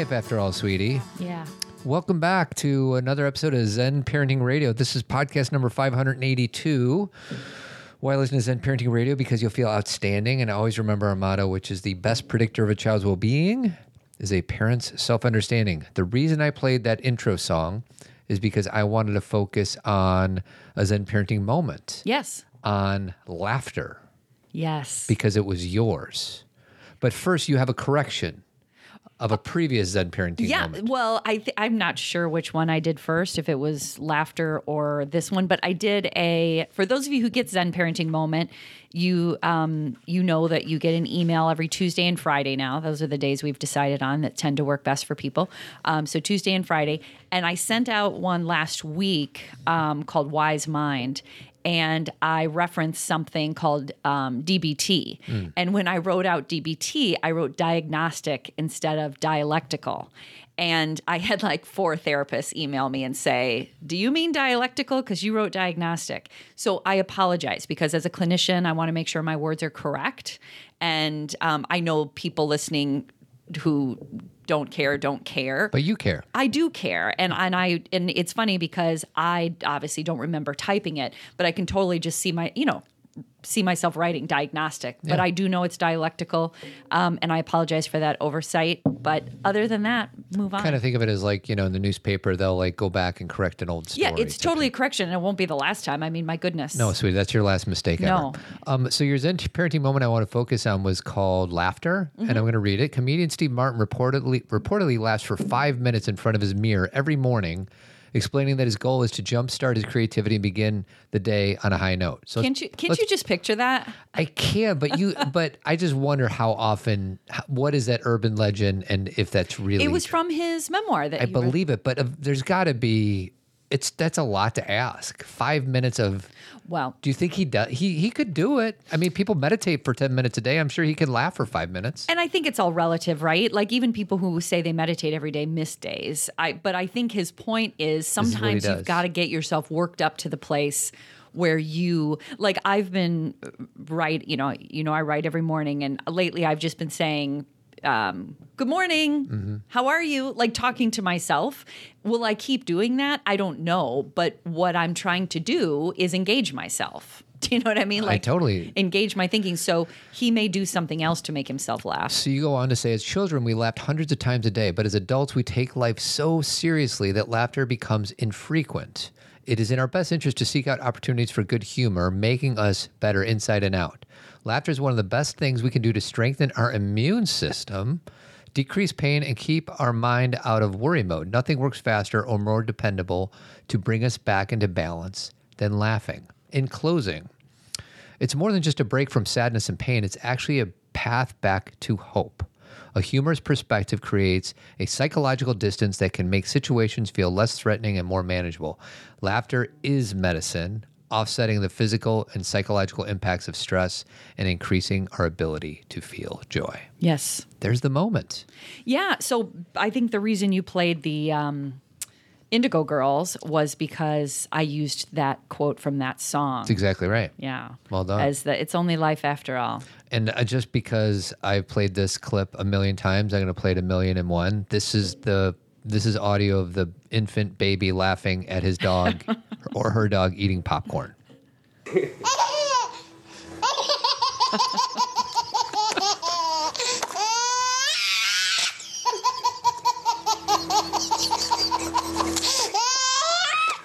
life after all, sweetie. Yeah. Welcome back to another episode of Zen Parenting Radio. This is podcast number 582. Why listen to Zen Parenting Radio? Because you'll feel outstanding. And always remember our motto, which is the best predictor of a child's well being is a parent's self understanding. The reason I played that intro song is because I wanted to focus on a Zen parenting moment, Yes. on laughter, Yes. because it was yours. But first, you have a correction of a previous Zen parenting yeah. moment. Well, I th- I'm not sure which one I did first, if it was laughter or this one, but I did a. For those of you who get Zen parenting moment, you um you know that you get an email every Tuesday and Friday now. Those are the days we've decided on that tend to work best for people. Um, so Tuesday and Friday, and I sent out one last week um, called Wise Mind. And I referenced something called um, DBT. And when I wrote out DBT, I wrote diagnostic instead of dialectical. And I had like four therapists email me and say, Do you mean dialectical? Because you wrote diagnostic. So I apologize because as a clinician, I want to make sure my words are correct. And um, I know people listening who don't care, don't care. But you care. I do care, and and I and it's funny because I obviously don't remember typing it, but I can totally just see my you know see myself writing diagnostic. But Yeah. I do know it's dialectical, um, and I apologize for that oversight. But other than that, move on. kind of think of it as like you know in the newspaper they'll like go back and correct an old story. yeah, it's totally a correction, and it won't be the last time. I mean, my goodness. no, sweetie, that's your last mistake No. ever. Um, so your Zen parenting moment I want to focus on was called laughter, Mm-hmm. and I'm going to read it. Comedian Steve Martin reportedly reportedly laughs for five minutes in front of his mirror every morning, explaining that his goal is to jumpstart his creativity and begin the day on a high note. So Can't you? Can't you just picture that? I can, but you, but I just wonder how often. What is that urban legend, and if that's really? It was from his memoir that I wrote. believe it, but uh, there's got to be. It's that's a lot to ask. Five minutes of. Well, Do you think he does? He he could do it. I mean, people meditate for ten minutes a day. I'm sure he can laugh for five minutes. And I think it's all relative, right? Like even people who say they meditate every day miss days. I but I think his point is is sometimes does. you've got to get yourself worked up to the place where you like I've been uh, write, you know, you know I write every morning and lately I've just been saying um, good morning. Mm-hmm. How are you? Like talking to myself. Will I keep doing that? I don't know. But what I'm trying to do is engage myself. Do you know what I mean? Like I totally- engage my thinking. So he may do something else to make himself laugh. So you go on to say, as children, we laughed hundreds of times a day, but as adults, we take life so seriously that laughter becomes infrequent. It is in our best interest to seek out opportunities for good humor, making us better inside and out. Laughter is one of the best things we can do to strengthen our immune system, decrease pain, and keep our mind out of worry mode. Nothing works faster or more dependable to bring us back into balance than laughing. In closing, it's more than just a break from sadness and pain, it's actually a path back to hope. A humorous perspective creates a psychological distance that can make situations feel less threatening and more manageable. Laughter is medicine, offsetting the physical and psychological impacts of stress and increasing our ability to feel joy. Yes. There's the moment. Yeah. So I think the reason you played the um, Indigo Girls was because I used that quote from that song. That's exactly right. yeah. Well done. As the it's only life after all. And uh, just because I've played this clip a million times, I'm going to play it a million and one. This is the this is audio of the infant baby laughing at his dog or her dog eating popcorn.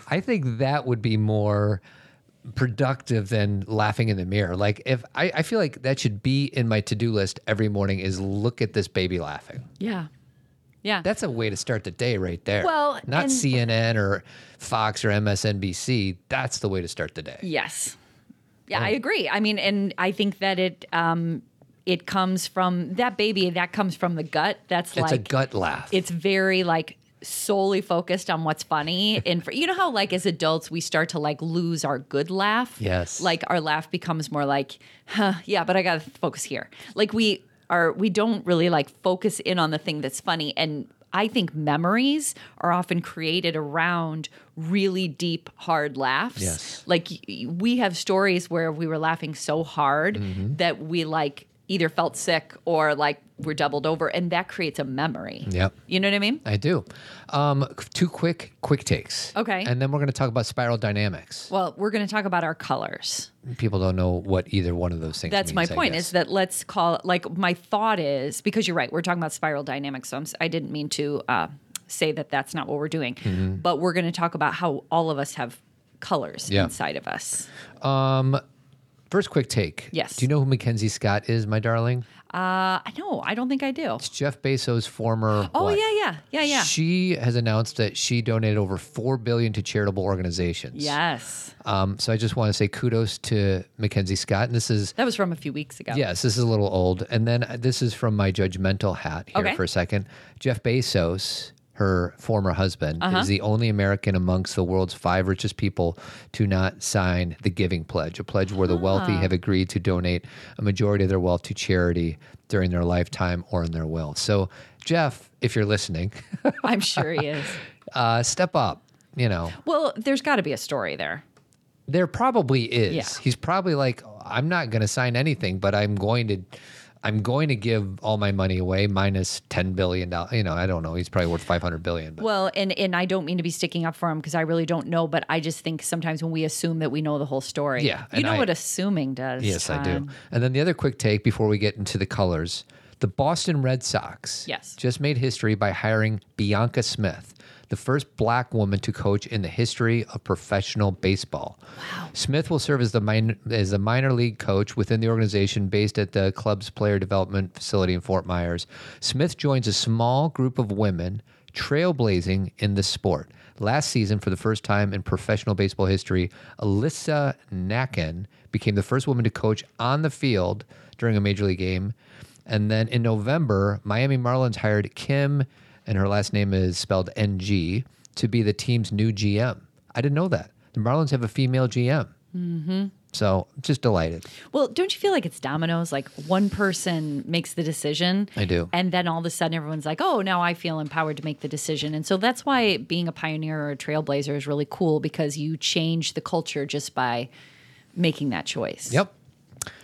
I think that would be more productive than laughing in the mirror. Like if I, I feel like that should be in my to-do list every morning is look at this baby laughing. Yeah. Yeah. That's a way to start the day right there. Well, not and- CNN or Fox or MSNBC. That's the way to start the day. yes. Yeah. I agree. I mean, and I think that it um it comes from that baby, that comes from the gut. That's It's like a gut laugh. it's very like solely focused on what's funny and for, you know how like as adults we start to like lose our good laugh Yes. like our laugh becomes more like huh yeah but i gotta focus here like we are we don't really like focus in on the thing that's funny and I think memories are often created around really deep, hard laughs. Yes. Like we have stories where we were laughing so hard Mm-hmm. that we like either felt sick or like we're doubled over, and that creates a memory. Yep. You know what I mean? I do. Um, two quick quick takes. Okay. And then we're going to talk about spiral dynamics. Well, we're going to talk about our colors. People don't know what either one of those things. That's my means, I point. Is that let's call like my thought is because you're right. We're talking about spiral dynamics. So I'm, si didn't mean to uh, say that that's not what we're doing, Mm-hmm. but we're going to talk about how all of us have colors Yeah. inside of us. First quick take. Yes. Do you know who Mackenzie Scott is, my darling? Uh, I know. I don't think I do. It's Jeff Bezos' former. Oh wife. yeah, yeah, yeah, yeah. She has announced that she donated over four billion to charitable organizations. yes, Um, so I just want to say kudos to Mackenzie Scott. And this is that was from a few weeks ago. Yes, this is a little old. And then uh, this is from my judgmental hat here Okay. for a second. Jeff Bezos, her former husband, Uh-huh. is the only American amongst the world's five richest people to not sign the Giving Pledge, a pledge where the wealthy Ah. have agreed to donate a majority of their wealth to charity during their lifetime or in their will. So, Jeff, if you're listening, I'm sure he is. uh, step up. You know, Well, there's got to be a story there. there probably is. Yeah. He's probably like, I'm not going to sign anything, but I'm going to, I'm going to give all my money away minus ten billion dollars. You know, I don't know. He's probably worth five hundred billion. But Well, and and I don't mean to be sticking up for him because I really don't know, but I just think sometimes when we assume that we know the whole story, Yeah, you know I- what assuming does. yes, I do. And then the other quick take before we get into the colors: the Boston Red Sox, Yes. just made history by hiring Bianca Smith. The first black woman to coach in the history of professional baseball. Wow. Smith will serve as the min- as a minor league coach within the organization based at the club's player development facility in Fort Myers. Smith joins a small group of women trailblazing in the sport. Last season, for the first time in professional baseball history, Alyssa Nakken became the first woman to coach on the field during a major league game. And then in November, Miami Marlins hired Kim, and her last name is spelled NG, to be the team's new GM. I didn't know that. The Marlins have a female GM. Mm-hmm. So just delighted. Well, don't you feel like it's dominoes? Like one person makes the decision. I do. And then all of a sudden everyone's like, oh, now I feel empowered to make the decision. And so that's why being a pioneer or a trailblazer is really cool because you change the culture just by making that choice. Yep.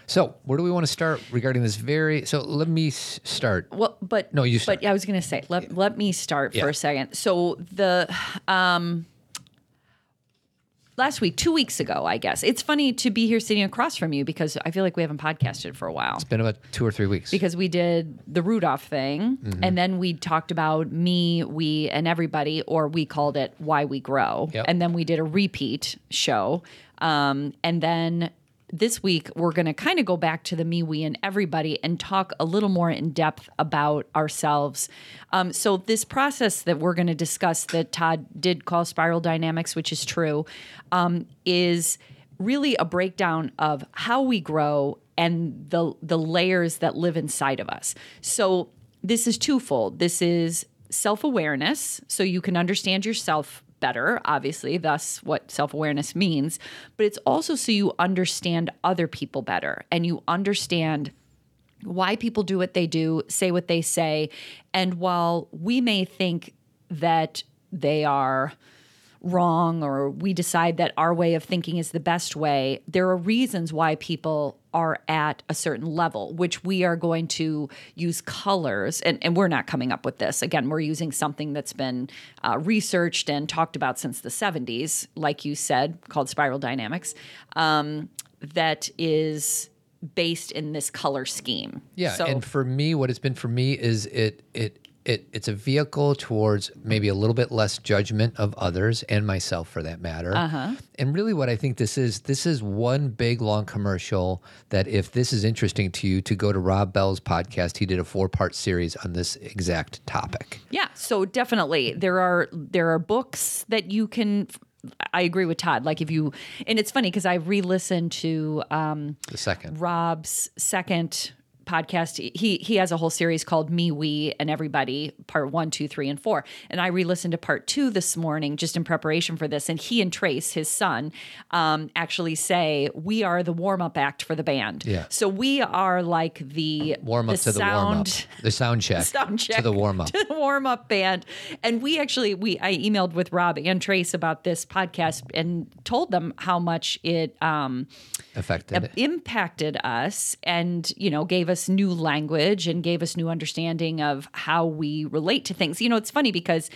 So where do we want to start regarding this very? So let me start. Well, but No, you But. I was going to say, let let me start Yeah. for a second. So the um last week, two weeks ago, I guess it's funny to be here sitting across from you because I feel like we haven't podcasted for a while. It's been about two or three weeks. because we did the Rudolph thing, Mm-hmm. and then we talked about me, we, and everybody, or we called it Why We Grow. Yep. And then we did a repeat show. Um, and then this week, we're going to kind of go back to the me, we, and everybody and talk a little more in depth about ourselves. Um, so, this process that we're going to discuss that Todd did call spiral dynamics, which is true, um, is really a breakdown of how we grow and the the layers that live inside of us. So this is twofold. This is self-awareness so you can understand yourself better, obviously, thus what self-awareness means, but it's also so you understand other people better and you understand why people do what they do, say what they say. And while we may think that they are wrong or we decide that our way of thinking is the best way, there are reasons why people are at a certain level, which we are going to use colors. And, and we're not coming up with this. Again, we're using something that's been uh, researched and talked about since the 70s, like you said, called spiral dynamics, um, that is based in this color scheme. Yeah, So, and for me, what it's been for me is it it it it's a vehicle towards maybe a little bit less judgment of others and myself for that matter. Uh-huh. And really, what I think this is this is one big long commercial that if this is interesting to you, to go to Rob Bell's podcast, he did a four part series on this exact topic. Yeah, so definitely there are there are books that you can. I agree with Todd. Like if you, and it's funny because I re-listened to um, The second, Rob's second podcast. He he has a whole series called Me, We, and Everybody, part one, two, three, and four. And I re-listened to part two this morning just in preparation for this. And he and Trace, his son, um, actually say we are the warm-up act for the band. Yeah. So we are like the Warm up the to the warm up. sound- The sound check. sound check to the warm up. to the warm up band. And we actually we I emailed with Rob and Trace about this podcast and told them how much it um, Affected. it. impacted us and you know gave us new language and gave us new understanding of how we relate to things. You know, it's funny because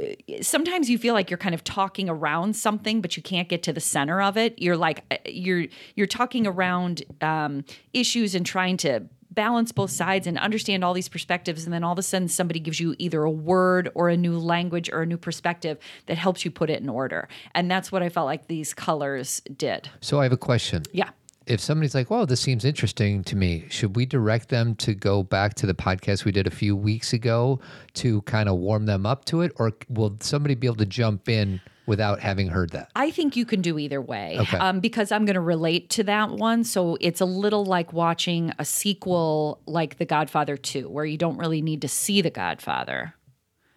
uh, sometimes you feel like you're kind of talking around something but you can't get to the center of it you're like uh, you're you're talking around um, issues and trying to balance both sides and understand all these perspectives and then all of a sudden somebody gives you either a word or a new language or a new perspective that helps you put it in order and that's what i felt like these colors did So I have a question. yeah If somebody's like, "Well, this seems interesting to me," should we direct them to go back to the podcast we did a few weeks ago to kind of warm them up to it, or will somebody be able to jump in without having heard that? I think you can do either way Okay. um, because I'm going to relate to that one. So it's a little like watching a sequel like The Godfather 2, where you don't really need to see The Godfather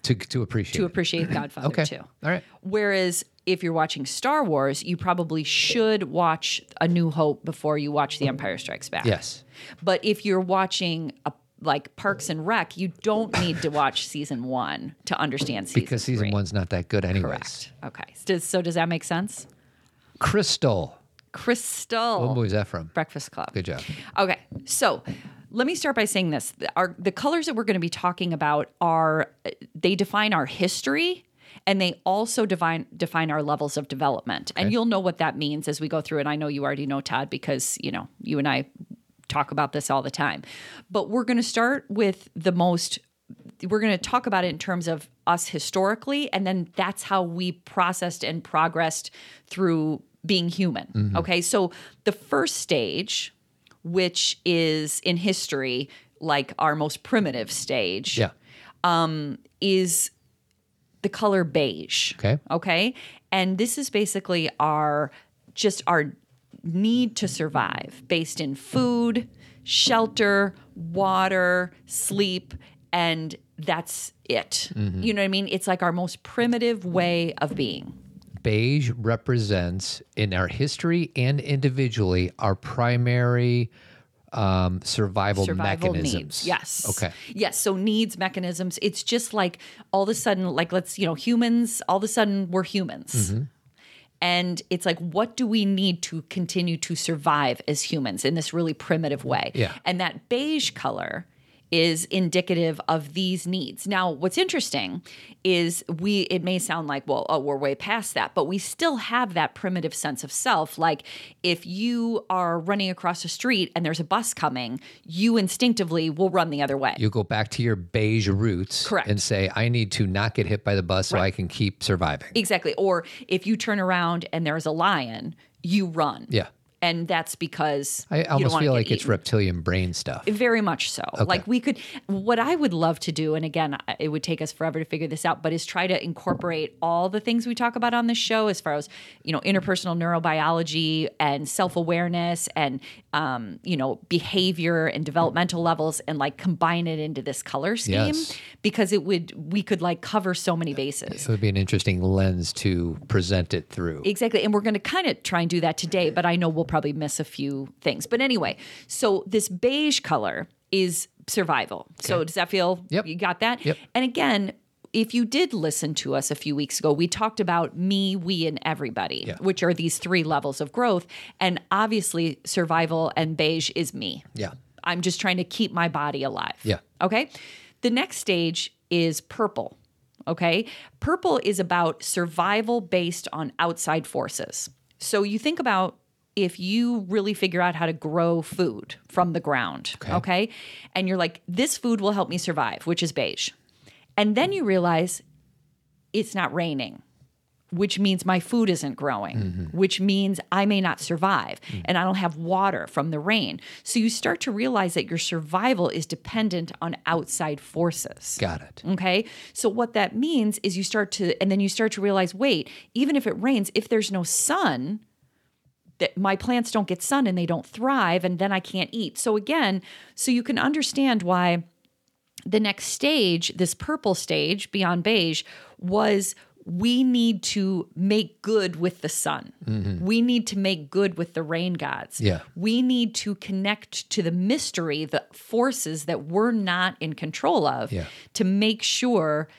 To to appreciate. to appreciate Godfather Okay. 2. All right. Whereas if you're watching Star Wars, you probably should watch A New Hope before you watch The Empire Strikes Back. Yes. But if you're watching a like Parks and Rec, you don't need to watch season one to understand season Because season three. one's not that good, anyways. Correct. Okay. Does, so does that make sense? Crystal. Crystal. What movie is that from? Breakfast Club. Good job. Okay, so let me start by saying this: our the colors that we're going to be talking about are they define our history. And they also define define our levels of development, and you'll know what that means as we go through. And I know you already know, Todd, because you know you and I talk about this all the time. But we're going to start with the most. We're going to talk about it in terms of us historically, and then that's how we processed and progressed through being human. Mm-hmm. Okay, so the first stage which is in history like our most primitive stage, Yeah. Um, is the color beige. Okay. Okay. And this is basically our just our need to survive based in food, shelter, water, sleep, and that's it. Mm-hmm. You know what I mean? It's like our most primitive way of being. Beige represents in our history and individually our primary um, survival, survival mechanisms. needs. Yes. Okay. Yes. So needs mechanisms. It's just like all of a sudden, like let's you know, humans. All of a sudden, we're humans. Mm-hmm. And it's like, what do we need to continue to survive as humans in this really primitive way? Yeah. And that beige color is indicative of these needs. Now, what's interesting is we it may sound like, well, oh, we're way past that, but we still have that primitive sense of self. Like if you are running across the street and there's a bus coming, you instinctively will run the other way. You go back to your beige roots Correct. and say, I need to not get hit by the bus so I can keep surviving. Exactly. Or if you turn around and there's a lion, you run. Yeah. And that's because I almost feel like it's reptilian brain stuff. Very much so. Like we could, what I would love to do, and again, it would take us forever to figure this out, but is try to incorporate all the things we talk about on this show as far as, you know, interpersonal neurobiology and self awareness and, um, you know, behavior and developmental levels and like combine it into this color scheme Yes. because it would, we could like cover so many bases. So it would be an interesting lens to present it through. Exactly. And we're going to kind of try and do that today, but I know we'll probably miss a few things. But anyway, so this beige color is survival. So does that feel Yep. you got that? Yep. And again, if you did listen to us a few weeks ago, we talked about me, we, and everybody, Yeah. which are these three levels of growth. And obviously, survival and beige is me. Yeah. I'm just trying to keep my body alive. Yeah. Okay. The next stage is purple. Okay. Purple is about survival based on outside forces. So you think about if you really figure out how to grow food from the ground, okay. And you're like, this food will help me survive, which is beige. And then you realize it's not raining which means my food isn't growing, mm-hmm. which means I may not survive mm. and I don't have water from the rain. So you start to realize that your survival is dependent on outside forces. Got it. Okay. So what that means is you start to, and then you start to realize wait, even if it rains, if there's no sun, that my plants don't get sun and they don't thrive and then I can't eat. So again, so you can understand why the next stage, this purple stage beyond beige, was we need to make good with the sun. Mm-hmm. We need to make good with the rain gods. Yeah. We need to connect to the mystery, the forces that we're not in control of Yeah. to make sure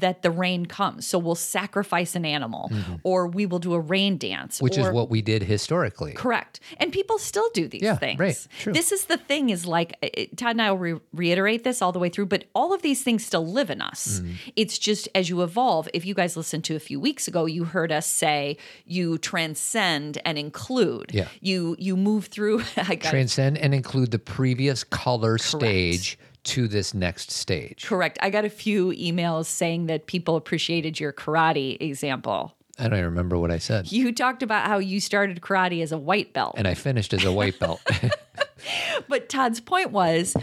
that the rain comes. So we'll sacrifice an animal or we will do a rain dance. Mm-hmm. which or, is what we did historically. Correct. And people still do these Yeah, things. right, true. This is the thing is like it- Todd and I will re- reiterate this all the way through, but all of these things still live in us. Mm-hmm. It's just as you evolve. If you guys listened to a few weeks ago, you heard us say you transcend and include. Yeah. You you move through I got it. Transcend and include the previous color stage to this next stage. Correct. I got a few emails saying that people appreciated your karate example. I don't even remember what I said. You talked about how you started karate as a white belt. And I finished as a white belt. But Todd's point was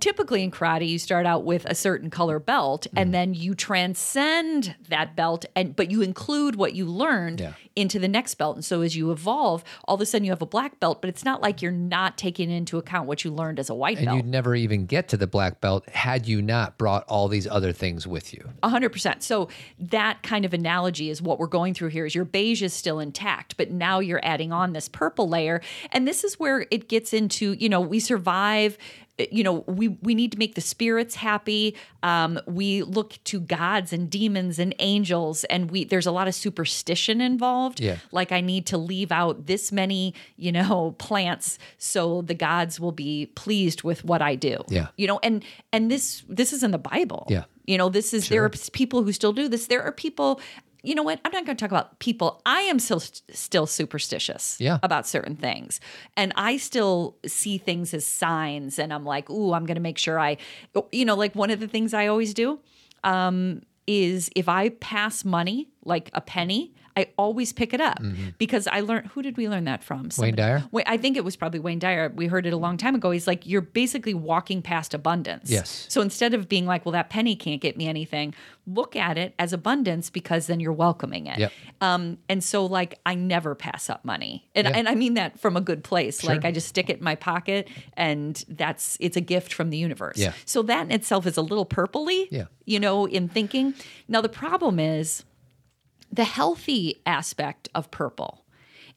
typically in karate you start out with a certain color belt Mm-hmm. and then you transcend that belt and but you include what you learned Yeah. into the next belt. And so as you evolve, all of a sudden you have a black belt, but it's not like you're not taking into account what you learned as a white belt. and you'd never even get to the black belt had you not brought all these other things with you. A hundred percent. So that kind of analogy is what we're going through here. Is your beige is still intact, but now you're adding on this purple layer, and this is where it gets into. You know, we survive. You know, we we need to make the spirits happy. Um, we look to gods and demons and angels, and we there's a lot of superstition involved. Yeah. Like I need to leave out this many, you know, plants so the gods will be pleased with what I do. Yeah. You know, and and this this is in the Bible. Yeah. You know, this is there are people who still do this. There are people. You know what? I'm not going to talk about people. I am still still superstitious Yeah. about certain things, and I still see things as signs. And I'm like, ooh, I'm going to make sure I, you know, like one of the things I always do um, is if I pass money, like a penny, I always pick it up because I learned. Who did we learn that from? Mm-hmm. Wayne Dyer? I think it was probably Wayne Dyer. We heard it a long time ago. He's like, you're basically walking past abundance. Yes. So instead of being like, well, that penny can't get me anything, look at it as abundance because then you're welcoming it. Yep. Um, and so like I never pass up money. And Yeah. and I mean that from a good place. Sure. Like I just stick it in my pocket and that's it's a gift from the universe. Yeah. So that in itself is a little purpley, Yeah. you know, in thinking. Now the problem is the healthy aspect of purple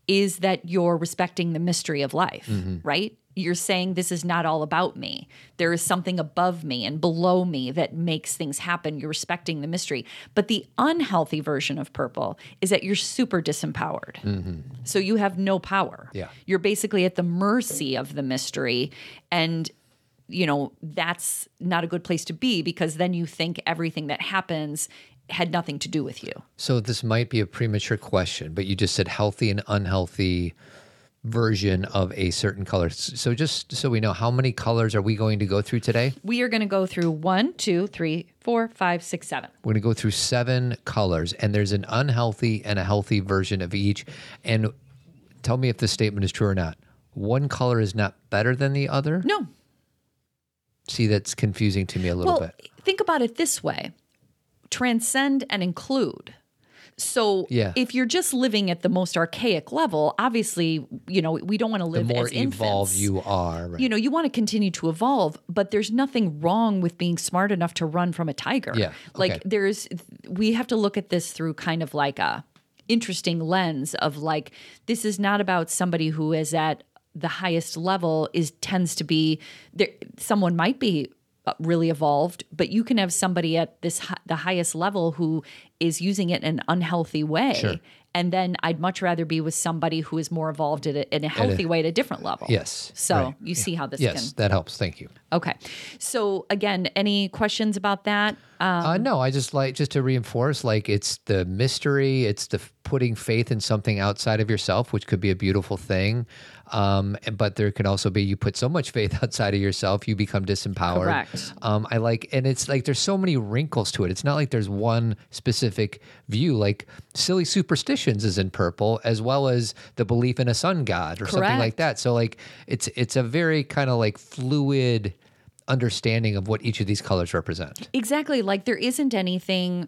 is that you're respecting the mystery of life, mm-hmm. right? You're saying this is not all about me. There is something above me and below me that makes things happen. You're respecting the mystery. But the unhealthy version of purple is that you're super disempowered. Mm-hmm. So you have no power. Yeah. You're basically at the mercy of the mystery. And you know, that's not a good place to be because then you think everything that happens had nothing to do with you. So this might be a premature question, but you just said healthy and unhealthy version of a certain color. So just so we know, how many colors are we going to go through today? We are going to go through one, two, three, four, five, six, seven. We're going to go through seven colors, and there's an unhealthy and a healthy version of each. And tell me if this statement is true or not. One color is not better than the other. No. See, that's confusing to me a little Well, bit. think about it this way transcend and include. So Yeah. if you're just living at the most archaic level, obviously, you know, we don't want to The live more as infants. evolved you are, right? you know, you want to continue to evolve, but there's nothing wrong with being smart enough to run from a tiger. Yeah, Like there's we have to look at this through kind of like a interesting lens of like this is not about somebody who is at the highest level is tends to be there someone might be really evolved but you can have somebody at this the highest level who is using it in an unhealthy way Sure. and then I'd much rather be with somebody who is more evolved at a, in a healthy way at a different level. Yes, So right. you see how this yes, can. that helps. Thank you. Okay. So again, any questions about that? Um, uh, no, I just like just to reinforce, like it's the mystery, it's the putting faith in something outside of yourself, which could be a beautiful thing. Um, and- but there can also be you put so much faith outside of yourself, you become disempowered. Correct. Um, I like, and it's like there's so many wrinkles to it. It's not like there's one specific view. Like silly superstitions is in purple, as well as the belief in a sun god or something like that. So like it's it's a very kind of like fluid understanding of what each of these colors represent. exactly. Like there isn't anything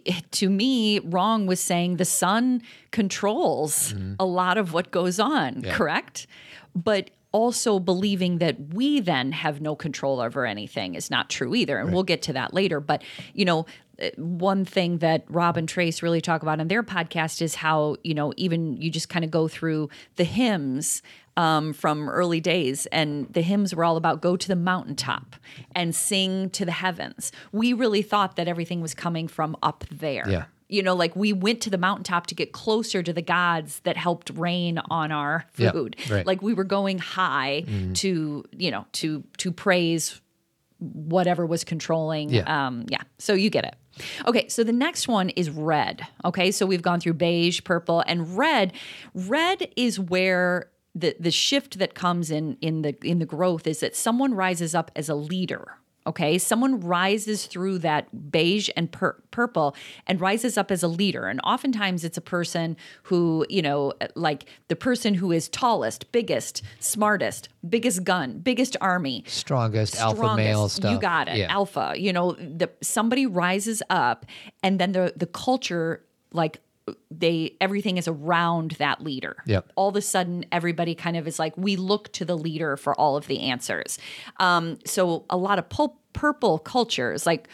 to me, wrong was saying the sun controls a lot of what goes on, correct? But also believing that we then have no control over anything is not true either. And we'll get to that later. But, you know, uh, one thing that Rob and Trace really talk about on their podcast is how, you know, even you just kind of go through the hymns um, from early days, and the hymns were all about go to the mountaintop and sing to the heavens. We really thought that everything was coming from up there. Yeah. You know, like we went to the mountaintop to get closer to the gods that helped rain on our Yeah, food. right. Like we were going high to, you know, to to praise whatever was controlling. Yeah. Um, yeah. So you get it. Okay. So the next one is red. Okay. So we've gone through beige, purple, and red. Red is where the the shift that comes in in the in the growth is that someone rises up as a leader. Okay, someone rises through that beige and pur- purple and rises up as a leader. And oftentimes it's a person who, you know, like the person who is tallest, biggest, smartest, biggest gun, biggest army, Strongest, alpha strongest. male stuff. You got it. Yeah. Alpha. You know, the somebody rises up and then the the culture like they everything is around that leader. Yep. All of a sudden everybody kind of is like we look to the leader for all of the answers. Um so a lot of pul- purple cultures like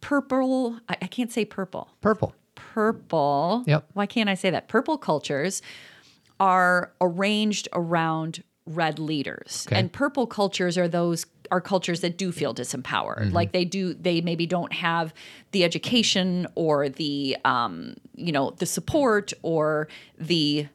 purple I, I can't say purple Purple. purple. Yep. Why can't I say that? Purple cultures are arranged around red leaders. Okay. And purple cultures are those are cultures that do feel disempowered. Like they do they maybe don't have the education or the um, you know, the support or the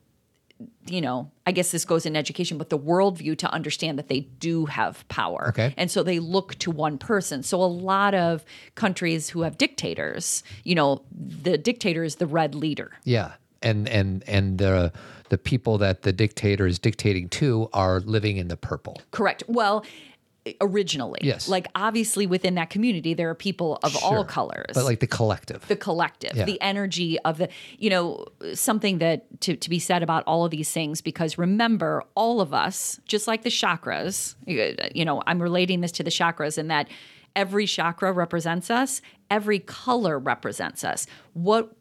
you know, I guess this goes in education, but the worldview to understand that they do have power. Okay. And so they look to one person. So a lot of countries who have dictators, you know, the dictator is the red leader. Yeah. And and and the the people that the dictator is dictating to are living in the purple. Correct. Well, originally. Yes. Like obviously within that community there are people of all colors. But like the collective. the collective, Yeah. the energy of the, you know, something that to, to be said about all of these things, because remember, all of us, just like the chakras, you you know, I'm relating this to the chakras in that every chakra represents us, every color represents us. What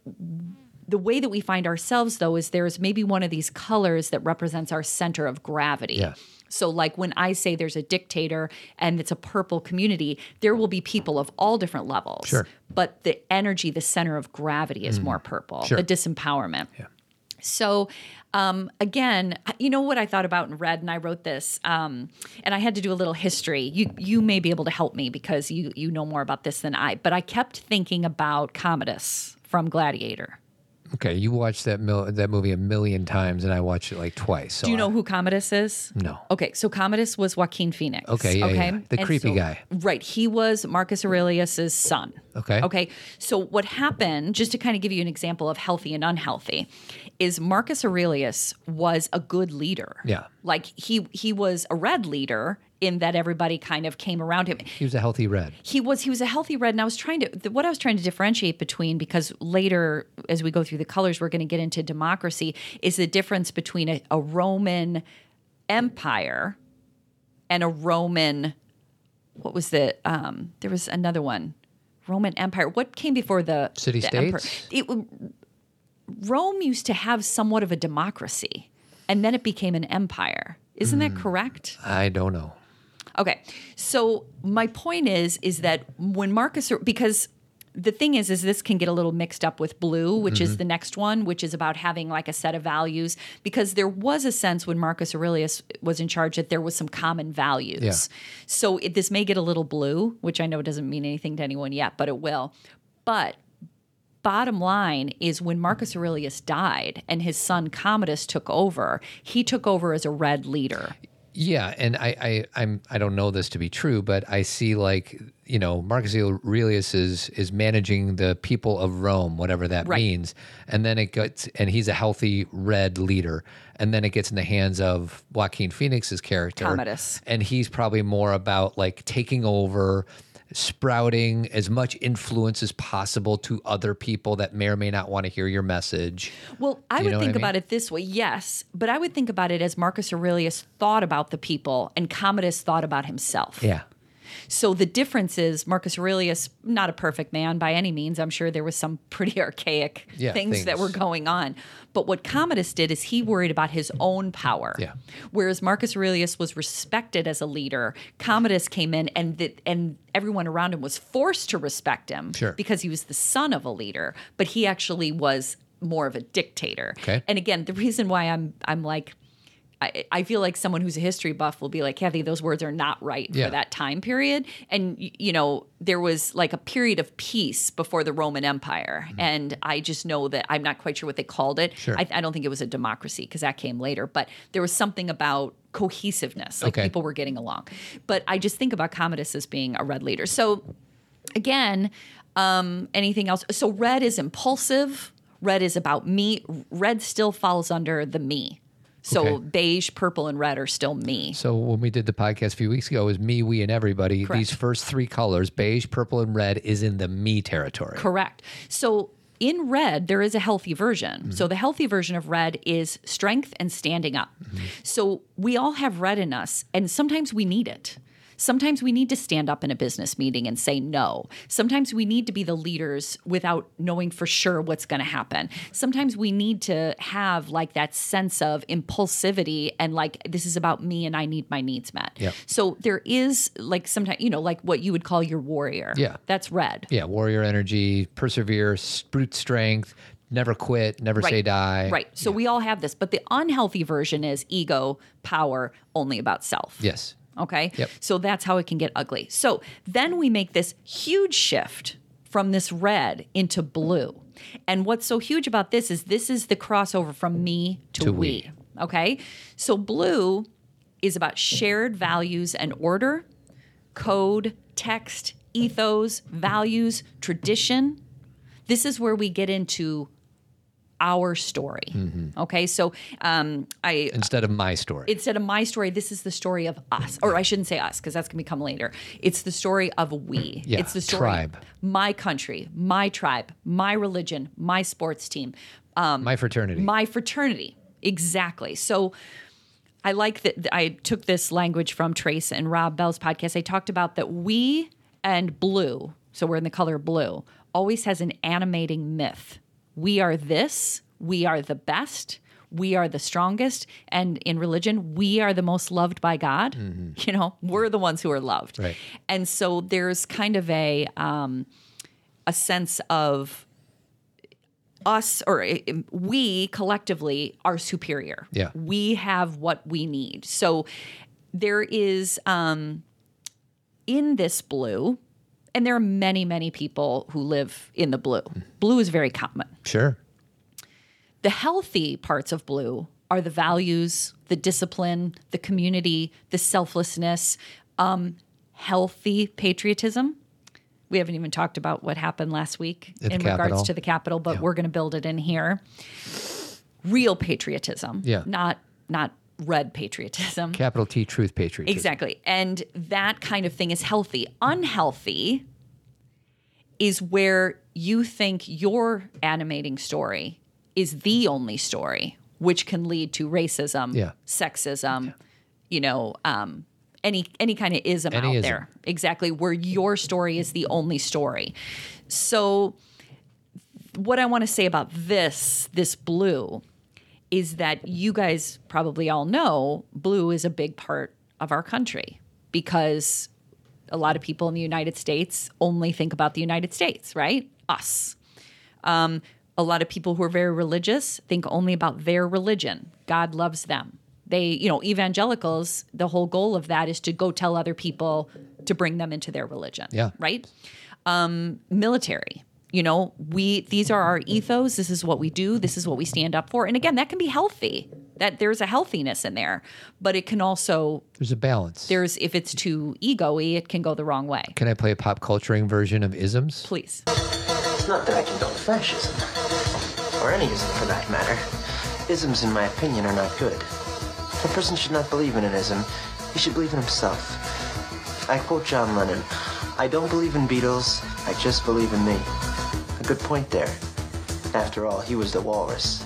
the way that we find ourselves though is there's maybe one of these colors that represents our center of gravity. Yeah. So, like when I say there's a dictator and it's a purple community, there will be people of all different levels. Sure. But the energy, the center of gravity is more purple, Sure. the disempowerment. Yeah. So, um, again, you know what I thought about in red, and I wrote this, um, and I had to do a little history. You you may be able to help me because you you know more about this than I. But I kept thinking about Commodus from Gladiator. Okay, you watched that mil- that movie a million times, and I watched it like twice. So Do you know I- who Commodus is? No. Okay, so Commodus was Joaquin Phoenix. Okay, yeah, okay, yeah. The And creepy so- guy. Right, he was Marcus Aurelius's son. Okay. Okay. So what happened, just to kind of give you an example of healthy and unhealthy, is Marcus Aurelius was a good leader. Yeah. Like he he was a red leader in that everybody kind of came around him He was a healthy red. he was he was a healthy red and i was trying to the, what i was trying to differentiate between because later as we go through the colors we're going to get into democracy is the difference between a, a roman empire and a roman what was the um there was another one roman empire what came before the City the emperor? states? it rome used to have somewhat of a democracy and then it became an empire isn't Hmm. that correct I don't know. Okay. So my point is is that when Marcus because the thing is is this can get a little mixed up with blue, which Mm-hmm. is the next one, which is about having like a set of values because there was a sense when Marcus Aurelius was in charge that there was some common values. Yeah. So it, this may get a little blue, which I know doesn't mean anything to anyone yet, but it will. But bottom line is when Marcus Aurelius died and his son Commodus took over, he took over as a red leader. Yeah, and I, I I'm I don't know this to be true, but I see like you know Marcus Aurelius is is managing the people of Rome, whatever that Right. means, and then it gets and he's a healthy red leader, and then it gets in the hands of Joaquin Phoenix's character, Commodus. and he's probably more about like taking over. Sprouting as much influence as possible to other people that may or may not want to hear your message. Well, I would think I mean? about it this way, yes, but I would think about it as Marcus Aurelius thought about the people and Commodus thought about himself. Yeah. So the difference is Marcus Aurelius, not a perfect man by any means. I'm sure there was some pretty archaic Yeah, things, that were going on. But what Commodus did is he worried about his own power. Yeah. Whereas Marcus Aurelius was respected as a leader, Commodus came in and the, and everyone around him was forced to respect him Sure. because he was the son of a leader, but he actually was more of a dictator. Okay. And again, the reason why I'm I'm like I, I feel like someone who's a history buff will be like, Kathy, those words are not right Yeah. for that time period. And, you know, there was like a period of peace before the Roman Empire. And I just know that I'm not quite sure what they called it. Mm-hmm. Sure. I, I don't think it was a democracy because that came later, but there was something about cohesiveness, like Okay. people were getting along. But I just think about Commodus as being a red leader. So, again, um, anything else? So, red is impulsive. Red is about me. Red still falls under the me. So Okay. beige, purple, and red are still me. So when we did the podcast a few weeks ago, it was me, we, and everybody. Correct. These first three colors, beige, purple, and red, is in the me territory. Correct. So in red, there is a healthy version. Mm-hmm. So the healthy version of red is strength and standing up. Mm-hmm. So we all have red in us, and sometimes we need it. Sometimes we need to stand up in a business meeting and say no. Sometimes we need to be the leaders without knowing for sure what's going to happen. Sometimes we need to have like that sense of impulsivity and like this is about me and I need my needs met. Yep. So there is like sometimes, you know, like what you would call your warrior. Yeah. That's red. Yeah, warrior energy, persevere, brute strength, never quit, never say die. Right. So we all have this, but the unhealthy version is ego, power, only about self. Yes. Okay. Yep. So that's how it can get ugly. So then we make this huge shift from this red into blue. And what's so huge about this is this is the crossover from me to, To we. we. Okay. So blue is about shared values and order, code, text, ethos, values, tradition. This is where we get into our story. Mm-hmm. Okay. So um, I Instead of my story. instead of my story, this is the story of us. Or I shouldn't say us because that's going to become later. It's the story of we. Yeah, it's the story tribe. my country, my tribe, my religion, my sports team, my fraternity. my fraternity. Exactly. So I like that I took this language from Trace and Rob Bell's podcast. They talked about that we and blue, so we're in the color blue, always has an animating myth. We are this, we are the best, we are the strongest, and in religion, we are the most loved by God. You know, we're the ones who are loved. Right. And so there's kind of a um, a sense of us or uh, we collectively are superior. Yeah. We have what we need. So there is um in this blue and there are many many people who live in the blue. Blue is very common. sure. The healthy parts of blue are the values, the discipline, the community, the selflessness, um, healthy patriotism. We haven't even talked about what happened last week At in regards Capitol. to the Capitol, but we're going to build it in here. Real patriotism, Yeah. not not red patriotism. Capital T, truth, patriotism. Exactly. And that kind of thing is healthy. Unhealthy is where you think your animating story is the only story, which can lead to racism, Yeah. sexism, you know, um, any any kind of ism Any out ism. there. Exactly, where your story is the only story. So what I want to say about this, this blue, is that you guys probably all know blue is a big part of our country because a lot of people in the United States only think about the United States, right? Us. Um, a lot of people who are very religious think only about their religion. God loves them. They, you know, evangelicals, the whole goal of that is to go tell other people to bring them into their religion. Yeah. Right? Um, military. You know, we these are our ethos. This is what we do. This is what we stand up for. And again, that can be healthy. That there's a healthiness in there, but it can also There's a balance. there's if it's too ego-y, it can go the wrong way. Can I play a pop culturing version of isms? Please. It's not that I condone fascism, or any ism for that matter. Isms, in my opinion, are not good. A person should not believe in an ism, he should believe in himself. I quote John Lennon I don't believe in Beatles, I just believe in me. A good point there. After all, he was the walrus.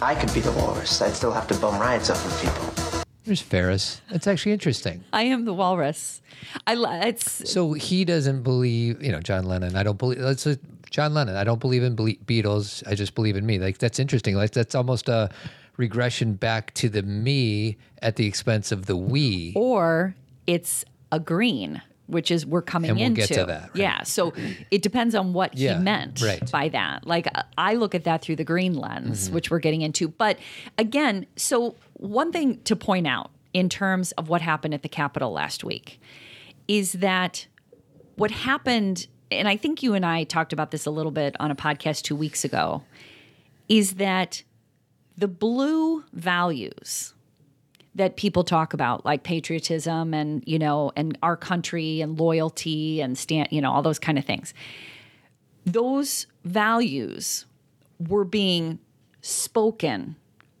I could be the walrus, I'd still have to bum rides off of people. There's Ferris. It's actually interesting. I am the walrus. I li- it's So he doesn't believe, you know, John Lennon. I don't believe. Let's say John Lennon. I don't believe in ble- Beatles. I just believe in me. Like that's interesting. Like that's almost a regression back to the me at the expense of the we. or it's a green, which is we're coming And we'll into. get to that, right. Yeah. So it depends on what Yeah, he meant right. by that. Like I look at that through the green lens, Mm-hmm. which we're getting into. But again, so one thing to point out in terms of what happened at the Capitol last week is that what happened, and I think you and I talked about this a little bit on a podcast two weeks ago, is that the blue values that people talk about like patriotism and you know and our country and loyalty and stand you know all those kind of things. Those values were being spoken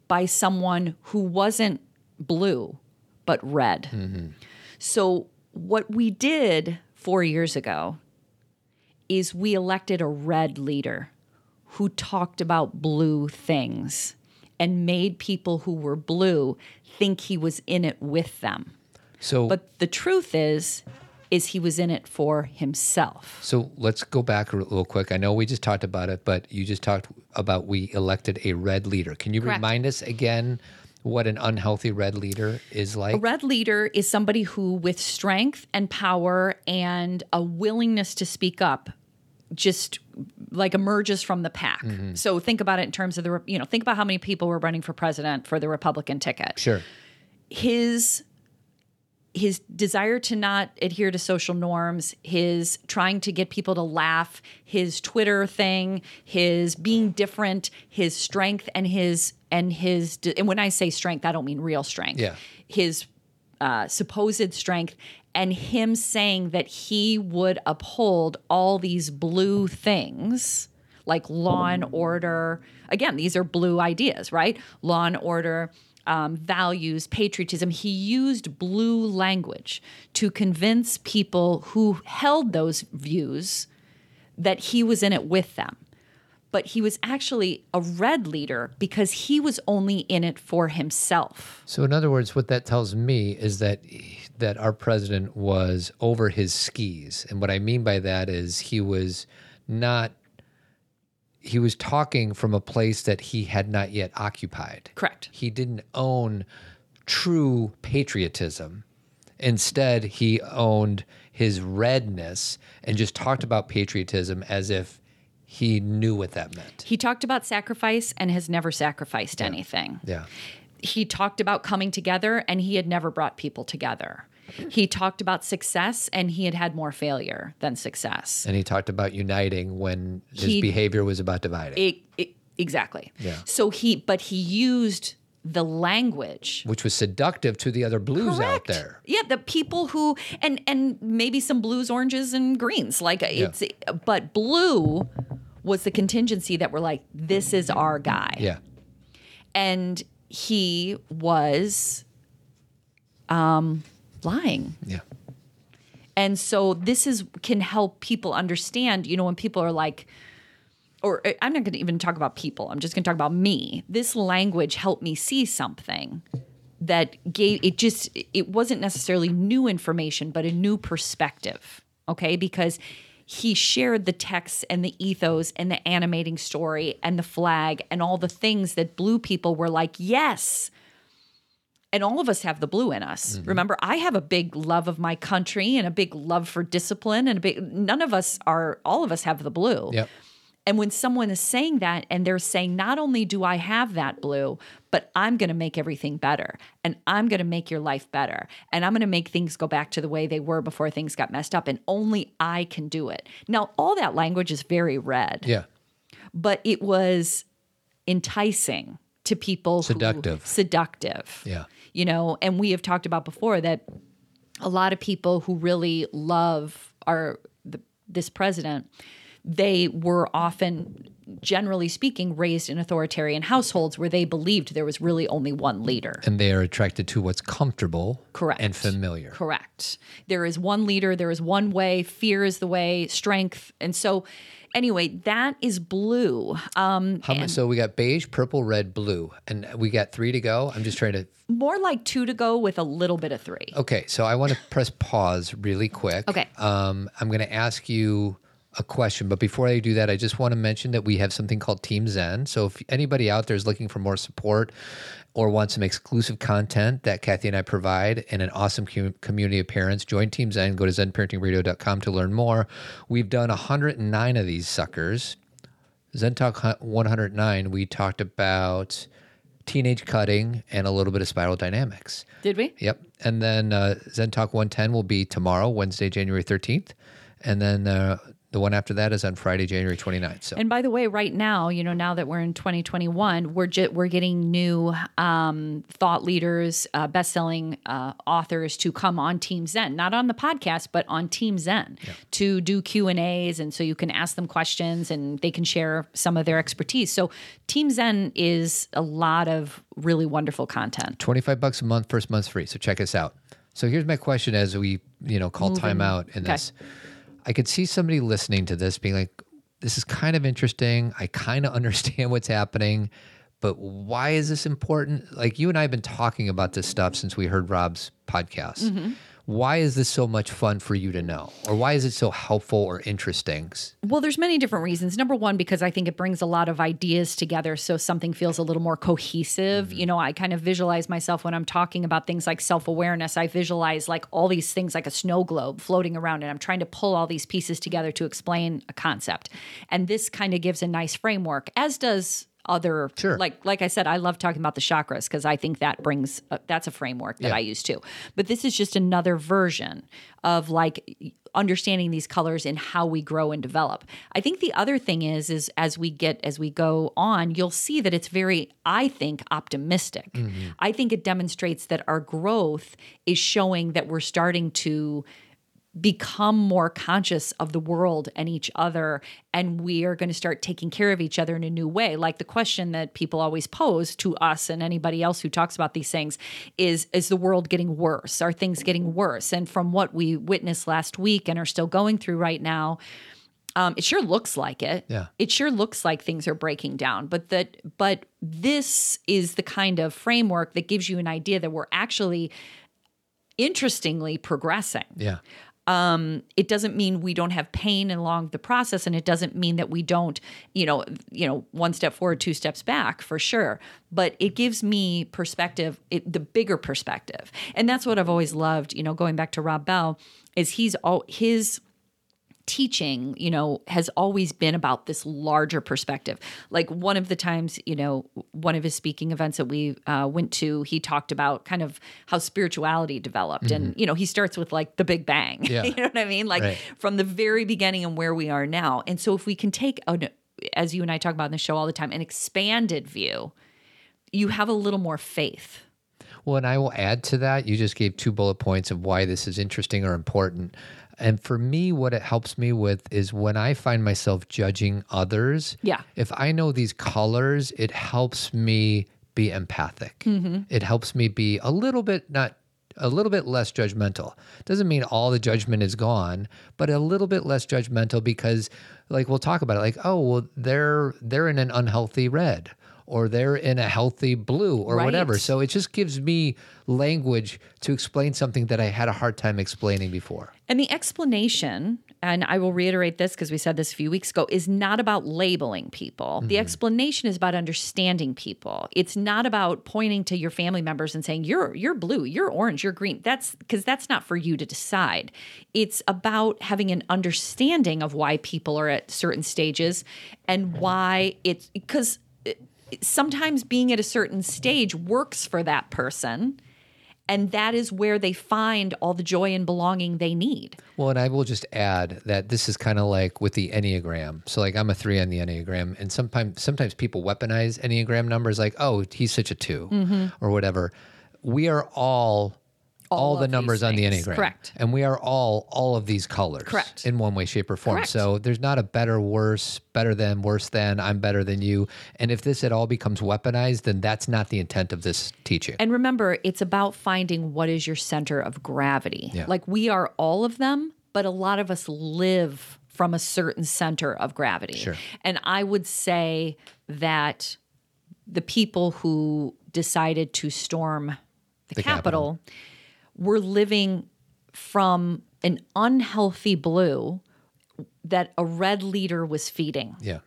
by someone who wasn't blue but red. Mm-hmm. So what we did 4 years ago is we elected a red leader who talked about blue things and made people who were blue think he was in it with them. So But the truth is is he was in it for himself. So let's go back a little quick. I know we just talked about it, but you just talked about we elected a red leader. Can you Correct. remind us again what an unhealthy red leader is like? A red leader is somebody who with strength and power and a willingness to speak up just like emerges from the pack. So think about it in terms of the you know, think about how many people were running for president for the Republican ticket. sure. his his desire to not adhere to social norms, his trying to get people to laugh, his Twitter thing, his being different, his strength and his and his and when I say strength, I don't mean real strength. Yeah. His uh, supposed strength and him saying that he would uphold all these blue things like law and order. Again, these are blue ideas, right? Law and order, um, values, patriotism. He used blue language to convince people who held those views that he was in it with them. But he was actually a red leader because he was only in it for himself. So in other words, what that tells me is that that our president was over his skis. And what I mean by that is he was not he was talking from a place that he had not yet occupied. Correct. He didn't own true patriotism. Instead, he owned his redness and just talked about patriotism as if he knew what that meant. He talked about sacrifice and has never sacrificed anything. Yeah. he talked about coming together and he had never brought people together. He talked about success and he had had more failure than success. And he talked about uniting when his He- behavior was about dividing, It- it- exactly. Yeah. So he, but he used the language. which was seductive to the other blues out there. Yeah, the people who and and maybe some blues, oranges, and greens. Like it's, but blue was the contingency that were like, this is our guy. Yeah. and he was um lying. Yeah. and so this is can help people understand you know when people are like or uh, i'm not going to even talk about people i'm just going to talk about me. This language helped me see something that gave it just it wasn't necessarily new information but a new perspective okay? Because he shared the text and the ethos and the animating story and the flag and all the things that blue people were like yes and all of us have the blue in us. Mm-hmm. Remember, I have a big love of my country and a big love for discipline and a big none of us are all of us have the blue. Yep. And when someone is saying that and they're saying not only do I have that blue, but I'm going to make everything better and I'm going to make your life better and I'm going to make things go back to the way they were before things got messed up and only I can do it. Now, all that language is very red Yeah. but it was enticing to people who- Seductive. seductive Yeah. you know and we have talked about before that a lot of people who really love our the, this president they were often generally speaking raised in authoritarian households where they believed there was really only one leader And they are attracted to what's comfortable Correct. and familiar. Correct. There is one leader, there is one way, fear is the way, strength. And so, anyway, that is blue. Um, How much, so we got beige, purple, red, blue, and we got three to go. I'm just trying to. more like two to go with a little bit of three. Okay, so I want to press pause really quick. Okay. Um, I'm going to ask you a question, but before I do that, I just want to mention that we have something called Team Zen. So if anybody out there is looking for more support or want some exclusive content that Cathy and I provide and an awesome com- community of parents, join Team Zen. Go to zenparentingradio.com to learn more. We've done 109 of these suckers. Zen Talk 109, we talked about teenage cutting and a little bit of spiral dynamics. Did we? Yep. And then uh, Zen Talk 110 will be tomorrow, Wednesday, January 13th. And then uh, the one after that is on Friday, January 29th. So And by the way, right now, you know, now that we're in 2021, we're we're getting new um, thought leaders, uh, best-selling uh, authors to come on Team Zen, not on the podcast, but on Team Zen to do Q and A's, and so you can ask them questions and they can share some of their expertise. So Team Zen is a lot of really wonderful content. 25 bucks a month, first month's free. So check us out. So here's my question as we, you know, call time out in Okay. this. I could see somebody listening to this being like, this is kind of interesting. I kind of understand what's happening, but why is this important? Like you and I have been talking about this stuff since we heard Rob's podcast. Mm-hmm. Why is this so much fun for you to know? Or why is it so helpful or interesting? Well, there's many different reasons. Number one, because I think it brings a lot of ideas together, so something feels a little more cohesive. Mm-hmm. You know, I kind of visualize myself when I'm talking about things like self awareness. I visualize like all these things like a snow globe floating around, and I'm trying to pull all these pieces together to explain a concept. And this kind of gives a nice framework, as does other Sure. like like I said, I love talking about the chakras because I think that brings a, that's a framework that Yeah. I use too. But this is just another version of like understanding these colors and how we grow and develop. I think the other thing is is as we get as we go on, you'll see that it's very I think optimistic. Mm-hmm. I think it demonstrates that our growth is showing that we're starting to become more conscious of the world and each other and we are going to start taking care of each other in a new way like the question that people always pose to us and anybody else who talks about these things is is the world getting worse are things getting worse and from what we witnessed last week and are still going through right now um, it sure looks like it. Yeah. It sure looks like things are breaking down. But that but this is the kind of framework that gives you an idea that we're actually interestingly progressing Yeah. Um, it doesn't mean we don't have pain along the process and it doesn't mean that we don't you know you know one step forward two steps back for sure. But it gives me perspective it, the bigger perspective. And that's what i've always loved you know going back to rob bell is he's all his teaching, you know, has always been about this larger perspective. Like one of the times, you know, one of his speaking events that we uh, went to, he talked about kind of how spirituality developed. And, you know, he starts with like the Big Bang. Yeah. you know what I mean? Like Right. from the very beginning and where we are now. And so if we can take, an, as you and I talk about in the show all the time, an expanded view, you have a little more faith. Well, and I will add to that. You just gave two bullet points of why this is interesting or important. And for me, what it helps me with is when I find myself judging others. Yeah. If I know these colors, it helps me be empathic. Mm-hmm. It helps me be a little bit not a little bit less judgmental. Doesn't mean all the judgment is gone, but a little bit less judgmental because like we'll talk about it like, oh, well they're they're in an unhealthy red or they're in a healthy blue or Right. whatever. So it just gives me language to explain something that I had a hard time explaining before. And the explanation, and I will reiterate this because we said this a few weeks ago, is not about labeling people. The mm-hmm. explanation is about understanding people. It's not about pointing to your family members and saying you're you're blue, you're orange, you're green. That's because that's not for you to decide. It's about having an understanding of why people are at certain stages and why it's because sometimes being at a certain stage works for that person. And that is where they find all the joy and belonging they need. Well, and I will just add that this is kind of like with the Enneagram. So like I'm a three on the Enneagram, and sometimes sometimes people weaponize Enneagram numbers like, oh, he's such a 2 mm-hmm. or whatever. We are all all, all the numbers on the. Enneagram. Correct. And we are all all of these colors. Correct. In one way, shape, or form. Correct. So there's not a better, worse, better than, worse than, I'm better than you. And if this at all becomes weaponized, then that's not the intent of this teaching. And remember, it's about finding what is your center of gravity. Yeah. Like we are all of them, but a lot of us live from a certain center of gravity. Sure. And I would say that the people who decided to storm the, The Capitol were living from an unhealthy blue that a red leader was feeding yeah.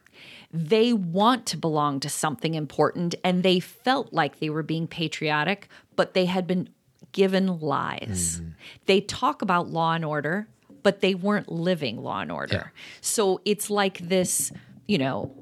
they want to belong to something important and they felt like they were being patriotic, but they had been given lies. Mm-hmm. They talk about law and order, but they weren't living law and order. So it's like this, you know,